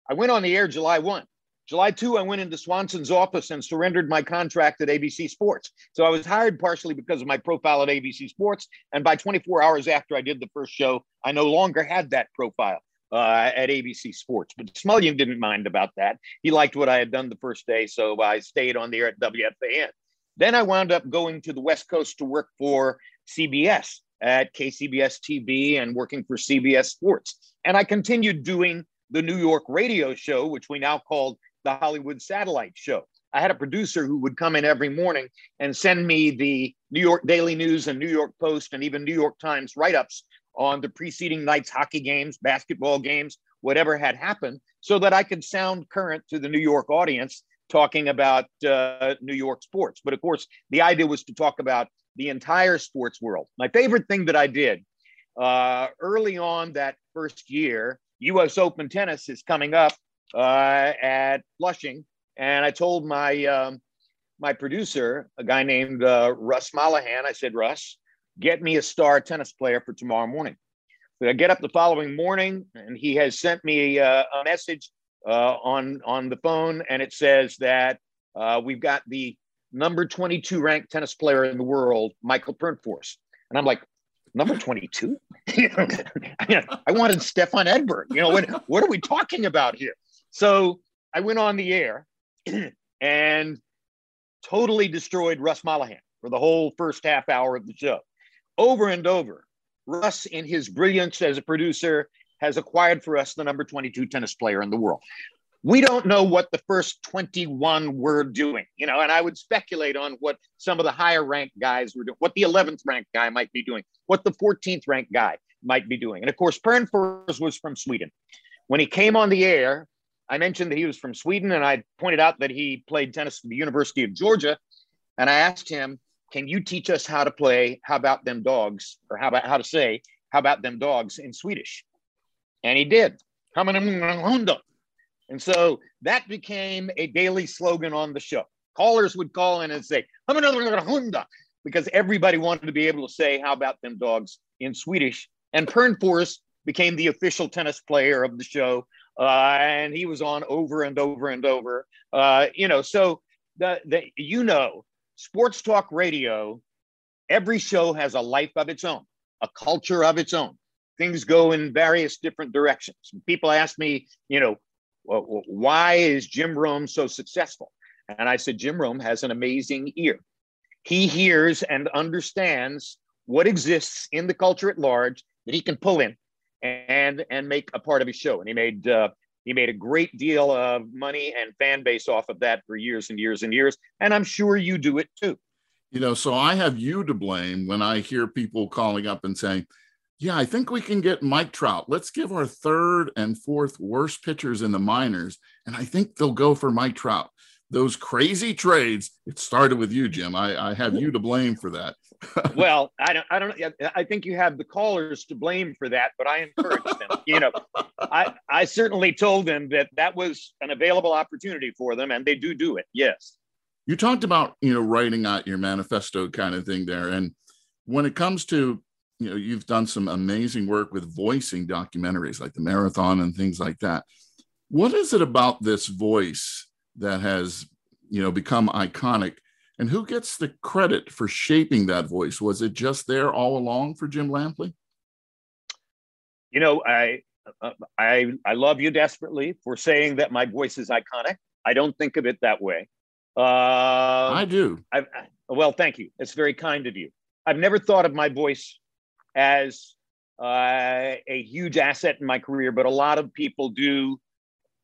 I went on the air July 1. July 2, I went into Swanson's office and surrendered my contract at ABC Sports. So I was hired partially because of my profile at ABC Sports. And by 24 hours after I did the first show, I no longer had that profile uh, at ABC Sports. But Smulyan didn't mind about that. He liked what I had done the first day. So I stayed on the air at WFAN. Then I wound up going to the West Coast to work for CBS at KCBS TV and working for CBS Sports. And I continued doing the New York radio show, which we now called the Hollywood Satellite Show. I had a producer who would come in every morning and send me the New York Daily News and New York Post and even New York Times write ups on the preceding night's hockey games, basketball games, whatever had happened, so that I could sound current to the New York audience talking about uh, New York sports. But of course, the idea was to talk about the entire sports world. My favorite thing that I did uh, early on that first year, US Open tennis is coming up uh, at Flushing, and I told my um, my producer, a guy named uh, Russ Mollahan, I said, Russ, get me a star tennis player for tomorrow morning. So I get up the following morning, and he has sent me uh, a message uh, on on the phone, and it says that uh, we've got the number 22 ranked tennis player in the world, Mikael Pernfors. And I'm like, number 22? *laughs* *laughs* I wanted Stefan Edberg. You know, what, what are we talking about here? So I went on the air *clears throat* and totally destroyed Russ Mollahan for the whole first half hour of the show. Over and over, Russ, in his brilliance as a producer, has acquired for us the number 22 tennis player in the world. We don't know what the first 21 were doing, you know, and I would speculate on what some of the higher ranked guys were doing, what the 11th ranked guy might be doing, what the 14th ranked guy might be doing. And of course, Pernfors was from Sweden. When he came on the air, I mentioned that he was from Sweden, and I pointed out that he played tennis at the University of Georgia. And I asked him, "Can you teach us how to play "How about them dogs?" or how about how to say "How about them dogs?" in Swedish?" And he did. And so that became a daily slogan on the show. Callers would call in and say, because everybody wanted to be able to say, How about them dogs in Swedish? And Pernfors became the official tennis player of the show uh, and he was on over and over and over. Uh, you know, so the, the you know, sports talk radio, every show has a life of its own, a culture of its own. Things go in various different directions. People ask me, you know, why is Jim Rome so successful? And I said, Jim Rome has an amazing ear. He hears and understands what exists in the culture at large that he can pull in and and make a part of his show. And he made uh, he made a great deal of money and fan base off of that for years and years and years. And I'm sure you do it too.
You know, so I have you to blame when I hear people calling up and saying, "Yeah, I think we can get Mike Trout. Let's give our third and fourth worst pitchers in the minors, and I think they'll go for Mike Trout." Those crazy trades. It started with you, Jim. I, I have you to blame for that. *laughs*
well, I don't, I don't, I think you have the callers to blame for that, but I encouraged them. you know, I, I certainly told them that that was an available opportunity for them, and they do do it. Yes.
You talked about you know writing out your manifesto kind of thing there, and when it comes to you know you've done some amazing work with voicing documentaries like the marathon and things like that. What is it about this voice that has you know become iconic and who gets the credit for shaping that voice? Was it just there all along for Jim Lampley?
You know, I uh, I I love you desperately for saying that my voice is iconic. I don't think of it that way. Uh,
I do.
I, I, well, thank you. It's very kind of you. I've never thought of my voice as uh, a huge asset in my career, but a lot of people do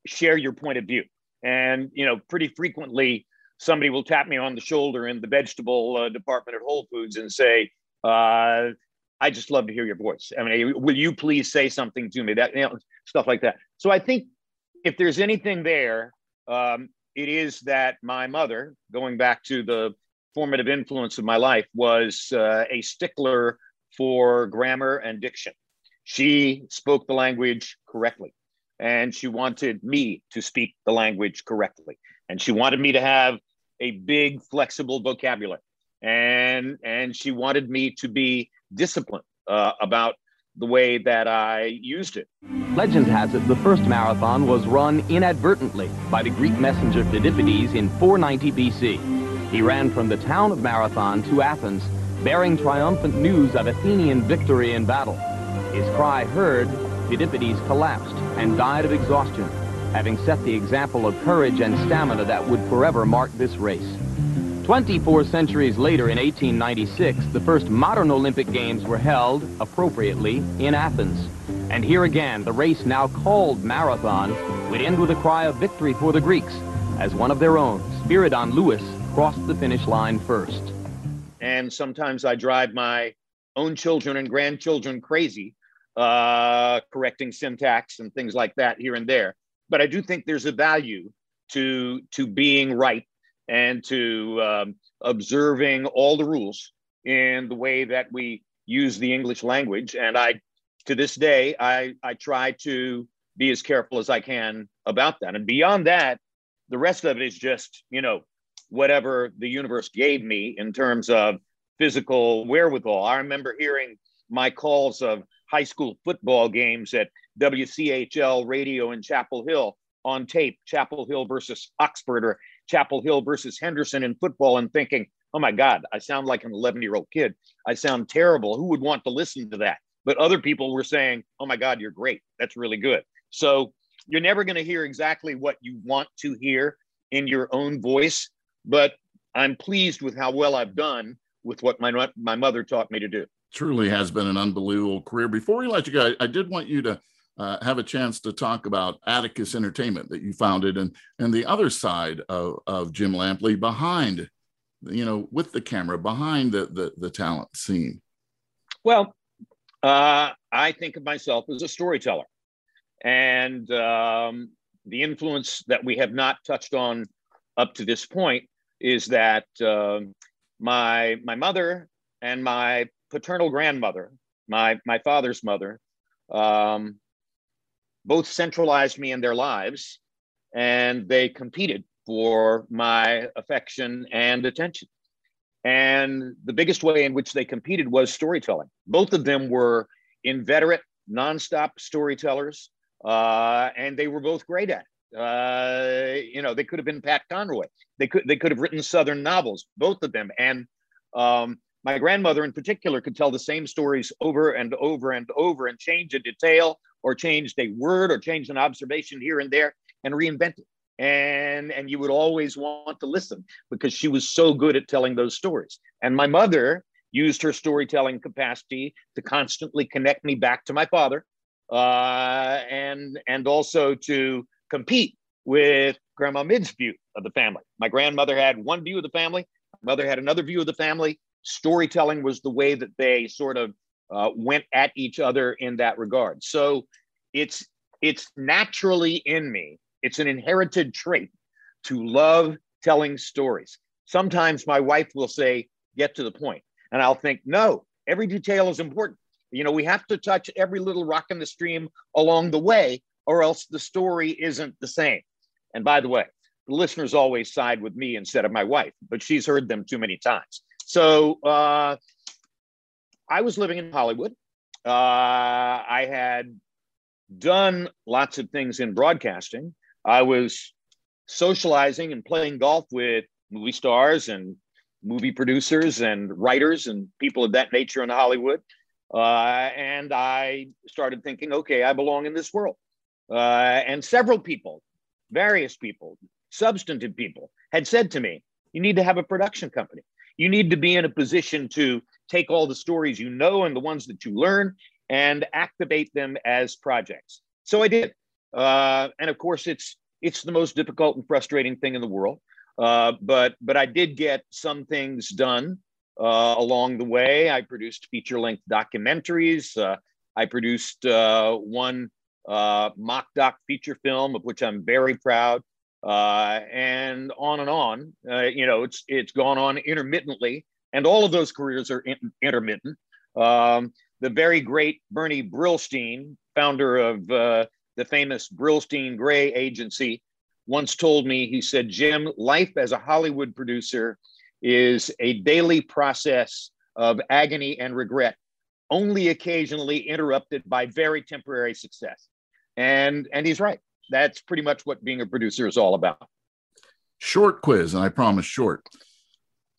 share your point of view. And, you know, pretty frequently somebody will tap me on the shoulder in the vegetable uh, department at Whole Foods and say, uh, I just love to hear your voice. I mean, will you please say something to me? That, you know, stuff like that. So I think if there's anything there, um, it is that my mother, going back to the formative influence of my life, was uh, a stickler for grammar and diction. She spoke the language correctly, and she wanted me to speak the language correctly. And she wanted me to have a big, flexible vocabulary. And, and she wanted me to be disciplined uh, about the way that I used it.
Legend has it the first marathon was run inadvertently by the Greek messenger Phidippides in 490 BC. He ran from the town of Marathon to Athens bearing triumphant news of Athenian victory in battle. His cry heard, Phidippides collapsed and died of exhaustion, having set the example of courage and stamina that would forever mark this race. 24 centuries later, in 1896, the first modern Olympic Games were held, appropriately, in Athens. And here again, the race now called Marathon would end with a cry of victory for the Greeks, as one of their own, Spiridon Louis, crossed the finish line first
and sometimes I drive my own children and grandchildren crazy, uh, correcting syntax and things like that here and there. But I do think there's a value to to being right and to um, observing all the rules in the way that we use the English language. And I, to this day, I I try to be as careful as I can about that. And beyond that, the rest of it is just you know whatever the universe gave me in terms of physical wherewithal. I remember hearing my calls of high school football games at WCHL radio in Chapel Hill on tape, Chapel Hill versus Oxford or Chapel Hill versus Henderson in football, and thinking, oh my God, I sound like an 11 year old kid. I sound terrible. Who would want to listen to that? But other people were saying, oh my God, you're great. That's really good. So you're never going to hear exactly what you want to hear in your own voice but I'm pleased with how well I've done with what my my mother taught me to do.
Truly has been an unbelievable career. Before we let you go, I did want you to uh, have a chance to talk about Atticus Entertainment that you founded and and the other side of, of Jim Lampley behind, you know, with the camera behind the the, the talent scene.
Well, uh, I think of myself as a storyteller, and um, the influence that we have not touched on up to this point is that uh, my my mother and my paternal grandmother, my my father's mother, um, both centralized me in their lives, and they competed for my affection and attention. And the biggest way in which they competed was storytelling. Both of them were inveterate, nonstop storytellers, uh, and they were both great at it. Uh, you know, they could have been Pat Conroy. They could they could have written Southern novels, both of them. And um, my grandmother, in particular, could tell the same stories over and over and over, and change a detail, or change a word, or change an observation here and there, and reinvent it. And and you would always want to listen because she was so good at telling those stories. And my mother used her storytelling capacity to constantly connect me back to my father, uh, and and also to compete with Grandma Mid's view of the family. My grandmother had one view of the family, mother had another view of the family. Storytelling was the way that they sort of uh, went at each other in that regard. So it's it's naturally in me. It's an inherited trait to love telling stories. Sometimes my wife will say, "Get to the point," and I'll think, "No, every detail is important. You know, we have to touch every little rock in the stream along the way or else the story isn't the same. And by the way, the listeners always side with me instead of my wife, but she's heard them too many times. So uh, I was living in Hollywood. Uh, I had done lots of things in broadcasting. I was socializing and playing golf with movie stars and movie producers and writers and people of that nature in Hollywood. Uh, and I started thinking, okay, I belong in this world. Uh, and several people, various people, substantive people, had said to me, You need to have a production company. You need to be in a position to take all the stories you know and the ones that you learn and activate them as projects. So I did. Uh, and of course, it's it's the most difficult and frustrating thing in the world. Uh, but but I did get some things done uh, along the way. I produced feature length documentaries. Uh, I produced uh, one uh, mock doc feature film of which I'm very proud, and on and on. you know, it's it's gone on intermittently, and all of those careers are in- intermittent. Um, the very great Bernie Brillstein, founder of uh, the famous Brillstein Gray Agency, once told me, he said, Jim, life as a Hollywood producer is a daily process of agony and regret, only occasionally interrupted by very temporary success. And, and he's right. That's pretty much what being a producer is all about.
Short quiz, and I promise short.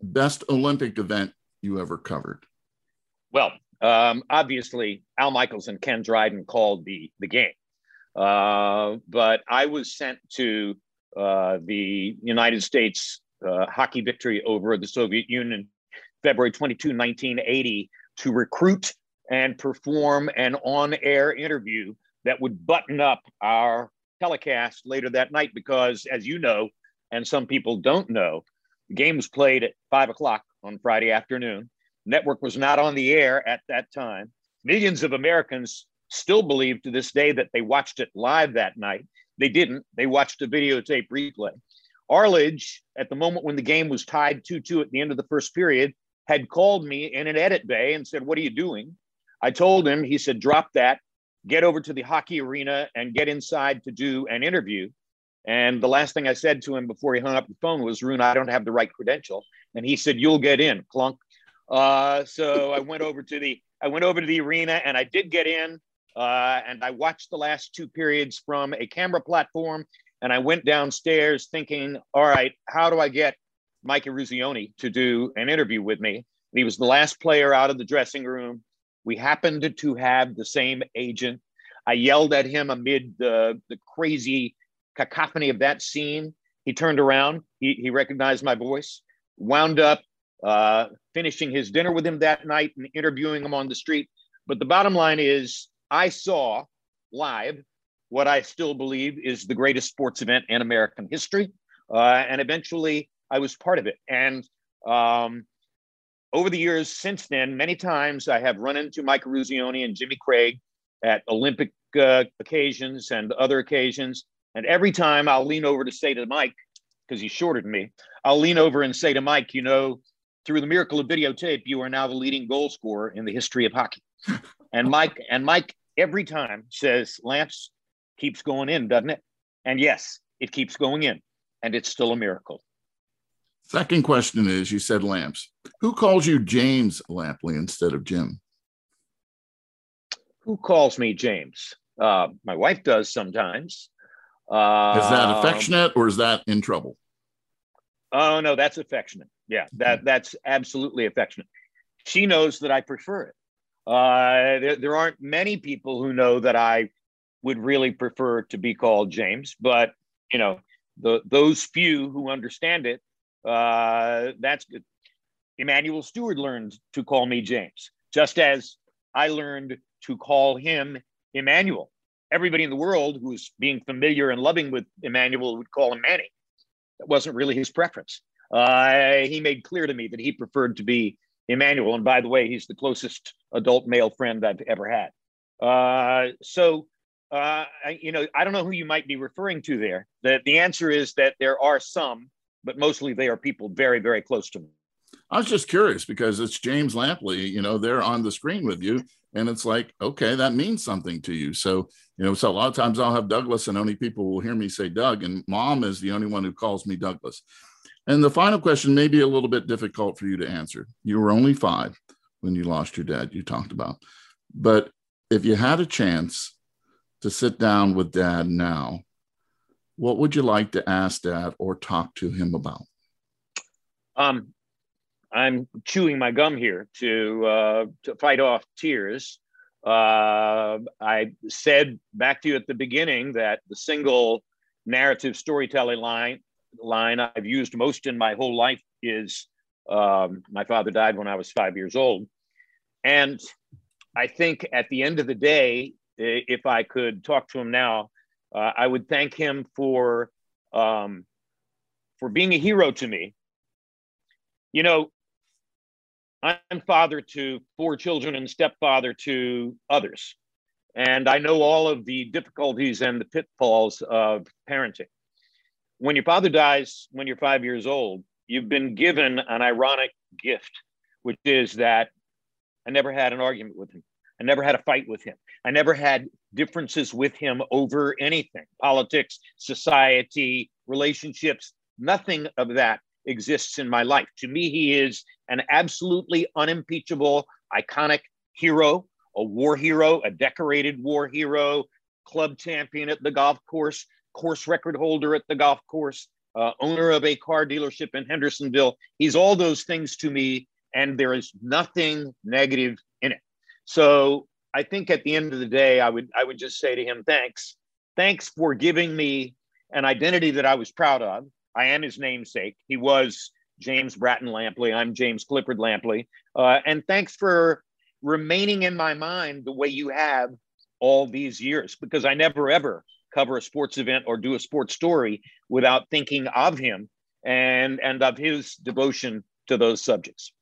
Best Olympic event you ever covered?
Well, um, obviously, Al Michaels and Ken Dryden called the the game, uh, but I was sent to uh, the United States uh, hockey victory over the Soviet Union, February 22, 1980, to recruit and perform an on-air interview that would button up our telecast later that night. Because, as you know, and some people don't know, the game was played at five o'clock on Friday afternoon network was not on the air at that time. Millions of Americans still believe to this day that they watched it live that night. They didn't. They watched a videotape replay. Arledge, at the moment when the game was tied 2 2 at the end of the first period, had called me in an edit bay and said, What are you doing? I told him, he said, Drop that, get over to the hockey arena and get inside to do an interview. And the last thing I said to him before he hung up the phone was, Roone, I don't have the right credential. And he said, You'll get in, clunk. Uh, so I went over to the I went over to the arena and I did get in. Uh, and I watched the last two periods from a camera platform. And I went downstairs thinking, all right, how do I get Mike Eruzione to do an interview with me? And he was the last player out of the dressing room. We happened to have the same agent. I yelled at him amid the, the crazy cacophony of that scene. He turned around, he, he recognized my voice, wound up uh, finishing his dinner with him that night and interviewing him on the street. But the bottom line is, I saw live what I still believe is the greatest sports event in American history. Uh, and eventually I was part of it. And um, over the years since then, many times I have run into Mike Eruzione and Jimmy Craig at Olympic uh, occasions and other occasions. And every time I'll lean over to say to Mike, because he's shorter than me, I'll lean over and say to Mike, you know, through the miracle of videotape, you are now the leading goal scorer in the history of hockey. *laughs* and Mike and Mike every time says, Lamps keeps going in, doesn't it? And yes, it keeps going in, and it's still a miracle.
Second question is you said Lamps. Who calls you James Lampley instead of Jim?
Who calls me James? Uh, my wife does sometimes.
Uh, is that affectionate or is that in trouble?
Oh no, that's affectionate. Yeah, that mm-hmm. that's absolutely affectionate. She knows that I prefer it. Uh, there, there aren't many people who know that I would really prefer to be called James, but you know, the those few who understand it, uh, that's good. Emanuel Steward learned to call me James, just as I learned to call him Emanuel. Everybody in the world who's being familiar and loving with Emanuel would call him Manny. That wasn't really his preference. Uh, he made clear to me that he preferred to be Emanuel. And by the way, he's the closest adult male friend I've ever had. Uh, so, uh, you know, I don't know who you might be referring to there. The, the answer is that there are some, but mostly they are people very, very close to me.
I was just curious because it's James Lampley, you know, they're on the screen with you. And it's like, okay, that means something to you. So, you know, so a lot of times I'll have Douglas and only people will hear me say Doug, and mom is the only one who calls me Douglas. And the final question may be a little bit difficult for you to answer. You were only five when you lost your dad, you talked about. But if you had a chance to sit down with dad now, what would you like to ask dad or talk to him about?
Um, I'm chewing my gum here to uh, to fight off tears. Uh, I said back to you at the beginning that the single narrative storytelling line line I've used most in my whole life is um, my father died when I was five years old. And I think at the end of the day, if I could talk to him now, uh, I would thank him for um, for being a hero to me. You know, I'm father to four children and stepfather to others. And I know all of the difficulties and the pitfalls of parenting. When your father dies when you're five years old, you've been given an ironic gift, which is that I never had an argument with him. I never had a fight with him. I never had differences with him over anything politics, society, relationships. Nothing of that exists in my life. To me, he is an absolutely unimpeachable, iconic hero, a war hero, a decorated war hero, club champion at the golf course, course record holder at the golf course, uh, owner of a car dealership in Hendersonville. He's all those things to me, and there is nothing negative in it. So I think at the end of the day, I would I would just say to him, thanks, thanks for giving me an identity that I was proud of. I am his namesake. He was James Bratton Lampley. I'm James Clifford Lampley. Uh, and thanks for remaining in my mind the way you have all these years, because I never ever cover a sports event or do a sports story without thinking of him and and of his devotion to those subjects.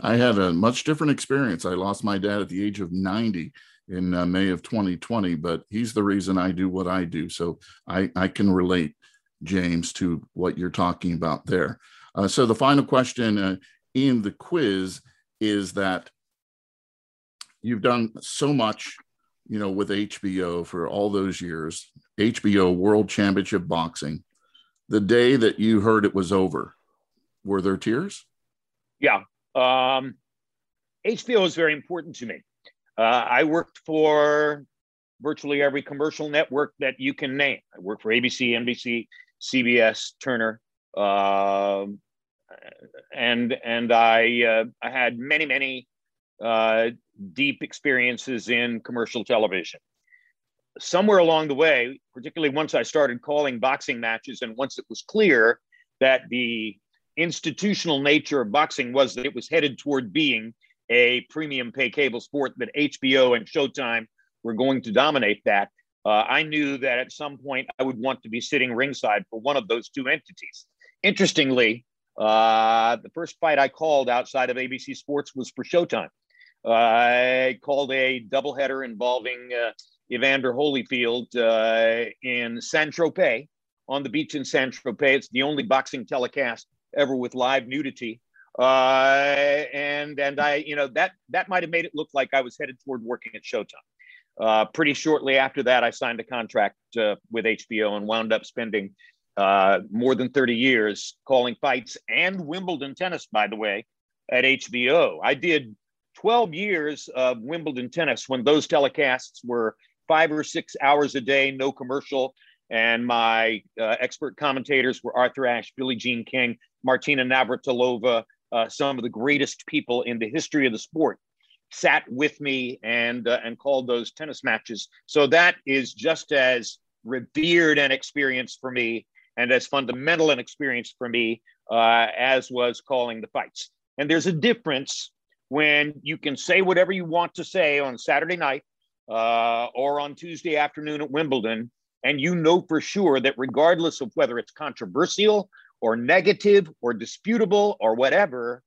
I had a much different experience. I lost my dad at the age of 90 in uh, May of 2020, but he's the reason I do what I do. So I, I can relate, James, to what you're talking about there. Uh, so the final question uh, in the quiz is that you've done so much, you know, with HBO for all those years, HBO World Championship Boxing. The day that you heard it was over, were there tears?
Yeah, um, HBO is very important to me. Uh, I worked for virtually every commercial network that you can name. I worked for ABC, NBC, CBS, Turner, uh, and and I uh, I had many many uh, deep experiences in commercial television. Somewhere along the way, particularly once I started calling boxing matches, and once it was clear that the institutional nature of boxing was that it was headed toward being a premium pay cable sport, that HBO and Showtime were going to dominate that. Uh, I knew that at some point I would want to be sitting ringside for one of those two entities. Interestingly, uh, the first fight I called outside of ABC Sports was for Showtime. Uh, I called a doubleheader involving uh, Evander Holyfield uh, in Saint-Tropez on the beach in Saint-Tropez. It's the only boxing telecast ever with live nudity. Uh, and and I, you know, that that might have made it look like I was headed toward working at Showtime. Uh, pretty shortly after that, I signed a contract uh, with HBO and wound up spending uh, more than 30 years calling fights and Wimbledon tennis, by the way, at HBO. I did 12 years of Wimbledon tennis when those telecasts were five or six hours a day, no commercial. And my uh, expert commentators were Arthur Ashe, Billie Jean King, Martina Navratilova, uh, some of the greatest people in the history of the sport, sat with me and uh, and called those tennis matches. So that is just as revered an experience for me and as fundamental an experience for me uh, as was calling the fights. And there's a difference when you can say whatever you want to say on Saturday night uh, or on Tuesday afternoon at Wimbledon, and you know for sure that regardless of whether it's controversial or negative or disputable or whatever,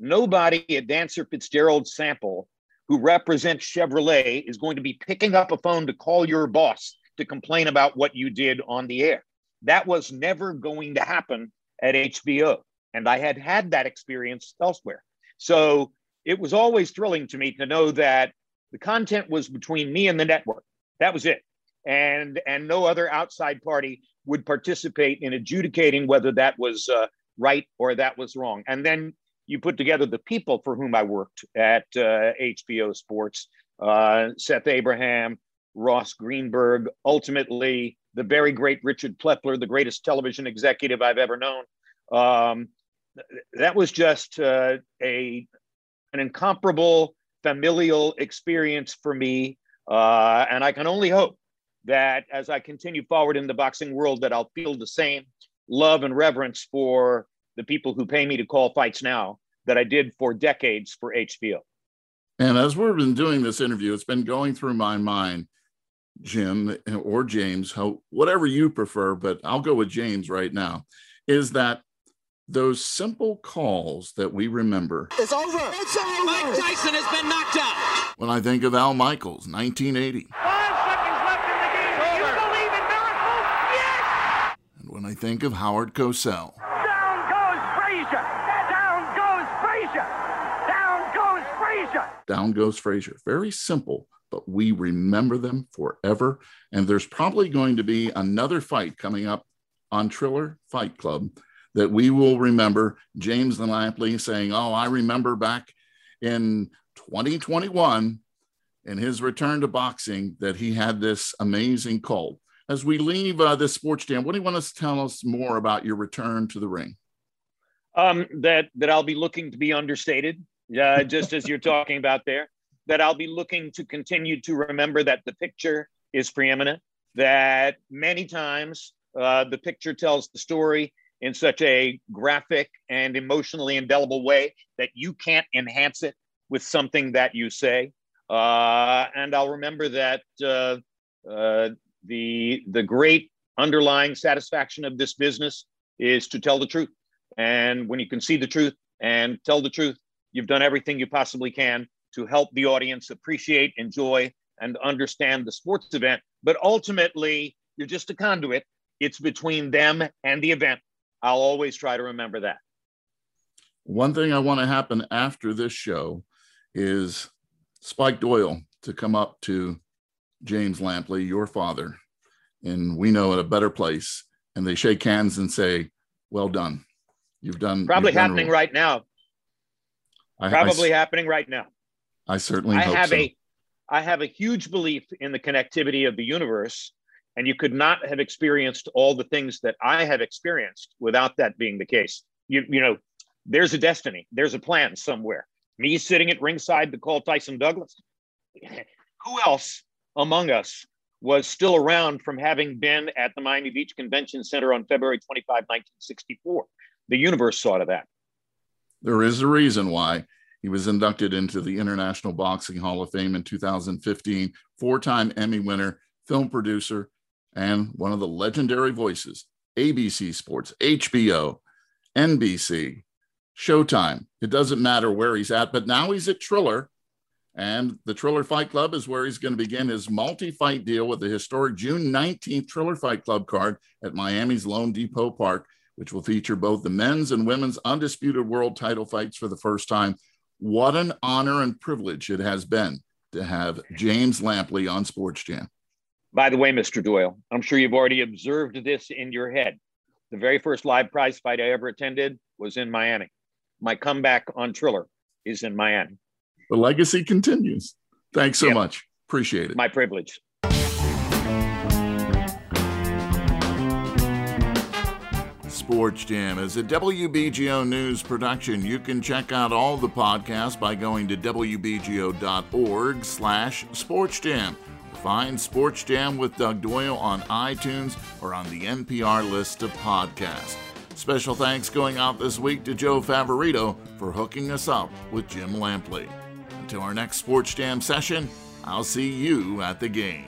nobody at Dancer Fitzgerald Sample who represents Chevrolet is going to be picking up a phone to call your boss to complain about what you did on the air. That was never going to happen at HBO. And I had had that experience elsewhere. So it was always thrilling to me to know that the content was between me and the network. That was it. And, and no other outside party would participate in adjudicating whether that was uh, right or that was wrong. And then you put together the people for whom I worked at uh, HBO Sports uh, Seth Abraham, Ross Greenberg, ultimately the very great Richard Plepler, the greatest television executive I've ever known. Um, that was just uh, a an incomparable familial experience for me, uh, and I can only hope that as I continue forward in the boxing world, that I'll feel the same love and reverence for the people who pay me to call fights now that I did for decades for HBO.
And as we've been doing this interview, it's been going through my mind, Jim or James, whatever you prefer, but I'll go with James right now, is that those simple calls that we remember.
It's over. It's over. Mike Tyson has been knocked out.
When I think of Al Michaels, 1980.
Five seconds left in the game. Do you believe in miracles? Yes.
And when I think of Howard Cosell.
Down goes Frazier. Down goes Frazier. Down goes Frazier.
Down goes Frazier. Very simple, but we remember them forever. And there's probably going to be another fight coming up on Triller Fight Club that we will remember James Lampley saying, Oh, I remember back in 2021 in his return to boxing that he had this amazing call. As we leave uh, this SportsJam, what do you want to tell us more about your return to the ring?
Um, that that I'll be looking to be understated, uh, *laughs* just as you're talking about there. That I'll be looking to continue to remember that the picture is preeminent. That many times uh, the picture tells the story, in such a graphic and emotionally indelible way that you can't enhance it with something that you say. Uh, and I'll remember that uh, uh, the the great underlying satisfaction of this business is to tell the truth. And when you can see the truth and tell the truth, you've done everything you possibly can to help the audience appreciate, enjoy, and understand the sports event. But ultimately, you're just a conduit. It's between them and the event. I'll always try to remember that.
One thing I want to happen after this show is Spike Doyle to come up to James Lampley, your father, and we know at a better place, and they shake hands and say, "Well done, you've done."
Probably
you've done
happening right now. I, Probably I, happening right now.
I certainly
I
have
so. a, I have a huge belief in the connectivity of the universe and you could not have experienced all the things that I have experienced without that being the case. You, you know, there's a destiny, there's a plan somewhere. Me sitting at ringside to call Tyson Douglas. *laughs* Who else among us was still around from having been at the Miami Beach Convention Center on February 25, 1964? The universe saw to that.
There is a reason why he was inducted into the International Boxing Hall of Fame in 2015, four time Emmy winner, film producer, and one of the legendary voices ABC Sports, HBO, NBC, Showtime. It doesn't matter where he's at, but now he's at Triller. And the Triller Fight Club is where he's going to begin his multi fight deal with the historic June 19th Triller Fight Club card at Miami's LoanDepot Park, which will feature both the men's and women's undisputed world title fights for the first time. What an honor and privilege it has been to have James Lampley on SportsJam.
By the way, Mr. Doyle, I'm sure you've already observed this in your head. The very first live prize fight I ever attended was in Miami. My comeback on Triller is in Miami.
The legacy continues. Thanks so yep. much. Appreciate it.
My privilege.
SportsJam is a WBGO News production. You can check out all the podcasts by going to wbgo.org slash sportsjam. Find SportsJam with Doug Doyle on iTunes or on the NPR list of podcasts. Special thanks going out this week to Joe Favorito for hooking us up with Jim Lampley to our next SportsJam session. I'll see you at the game.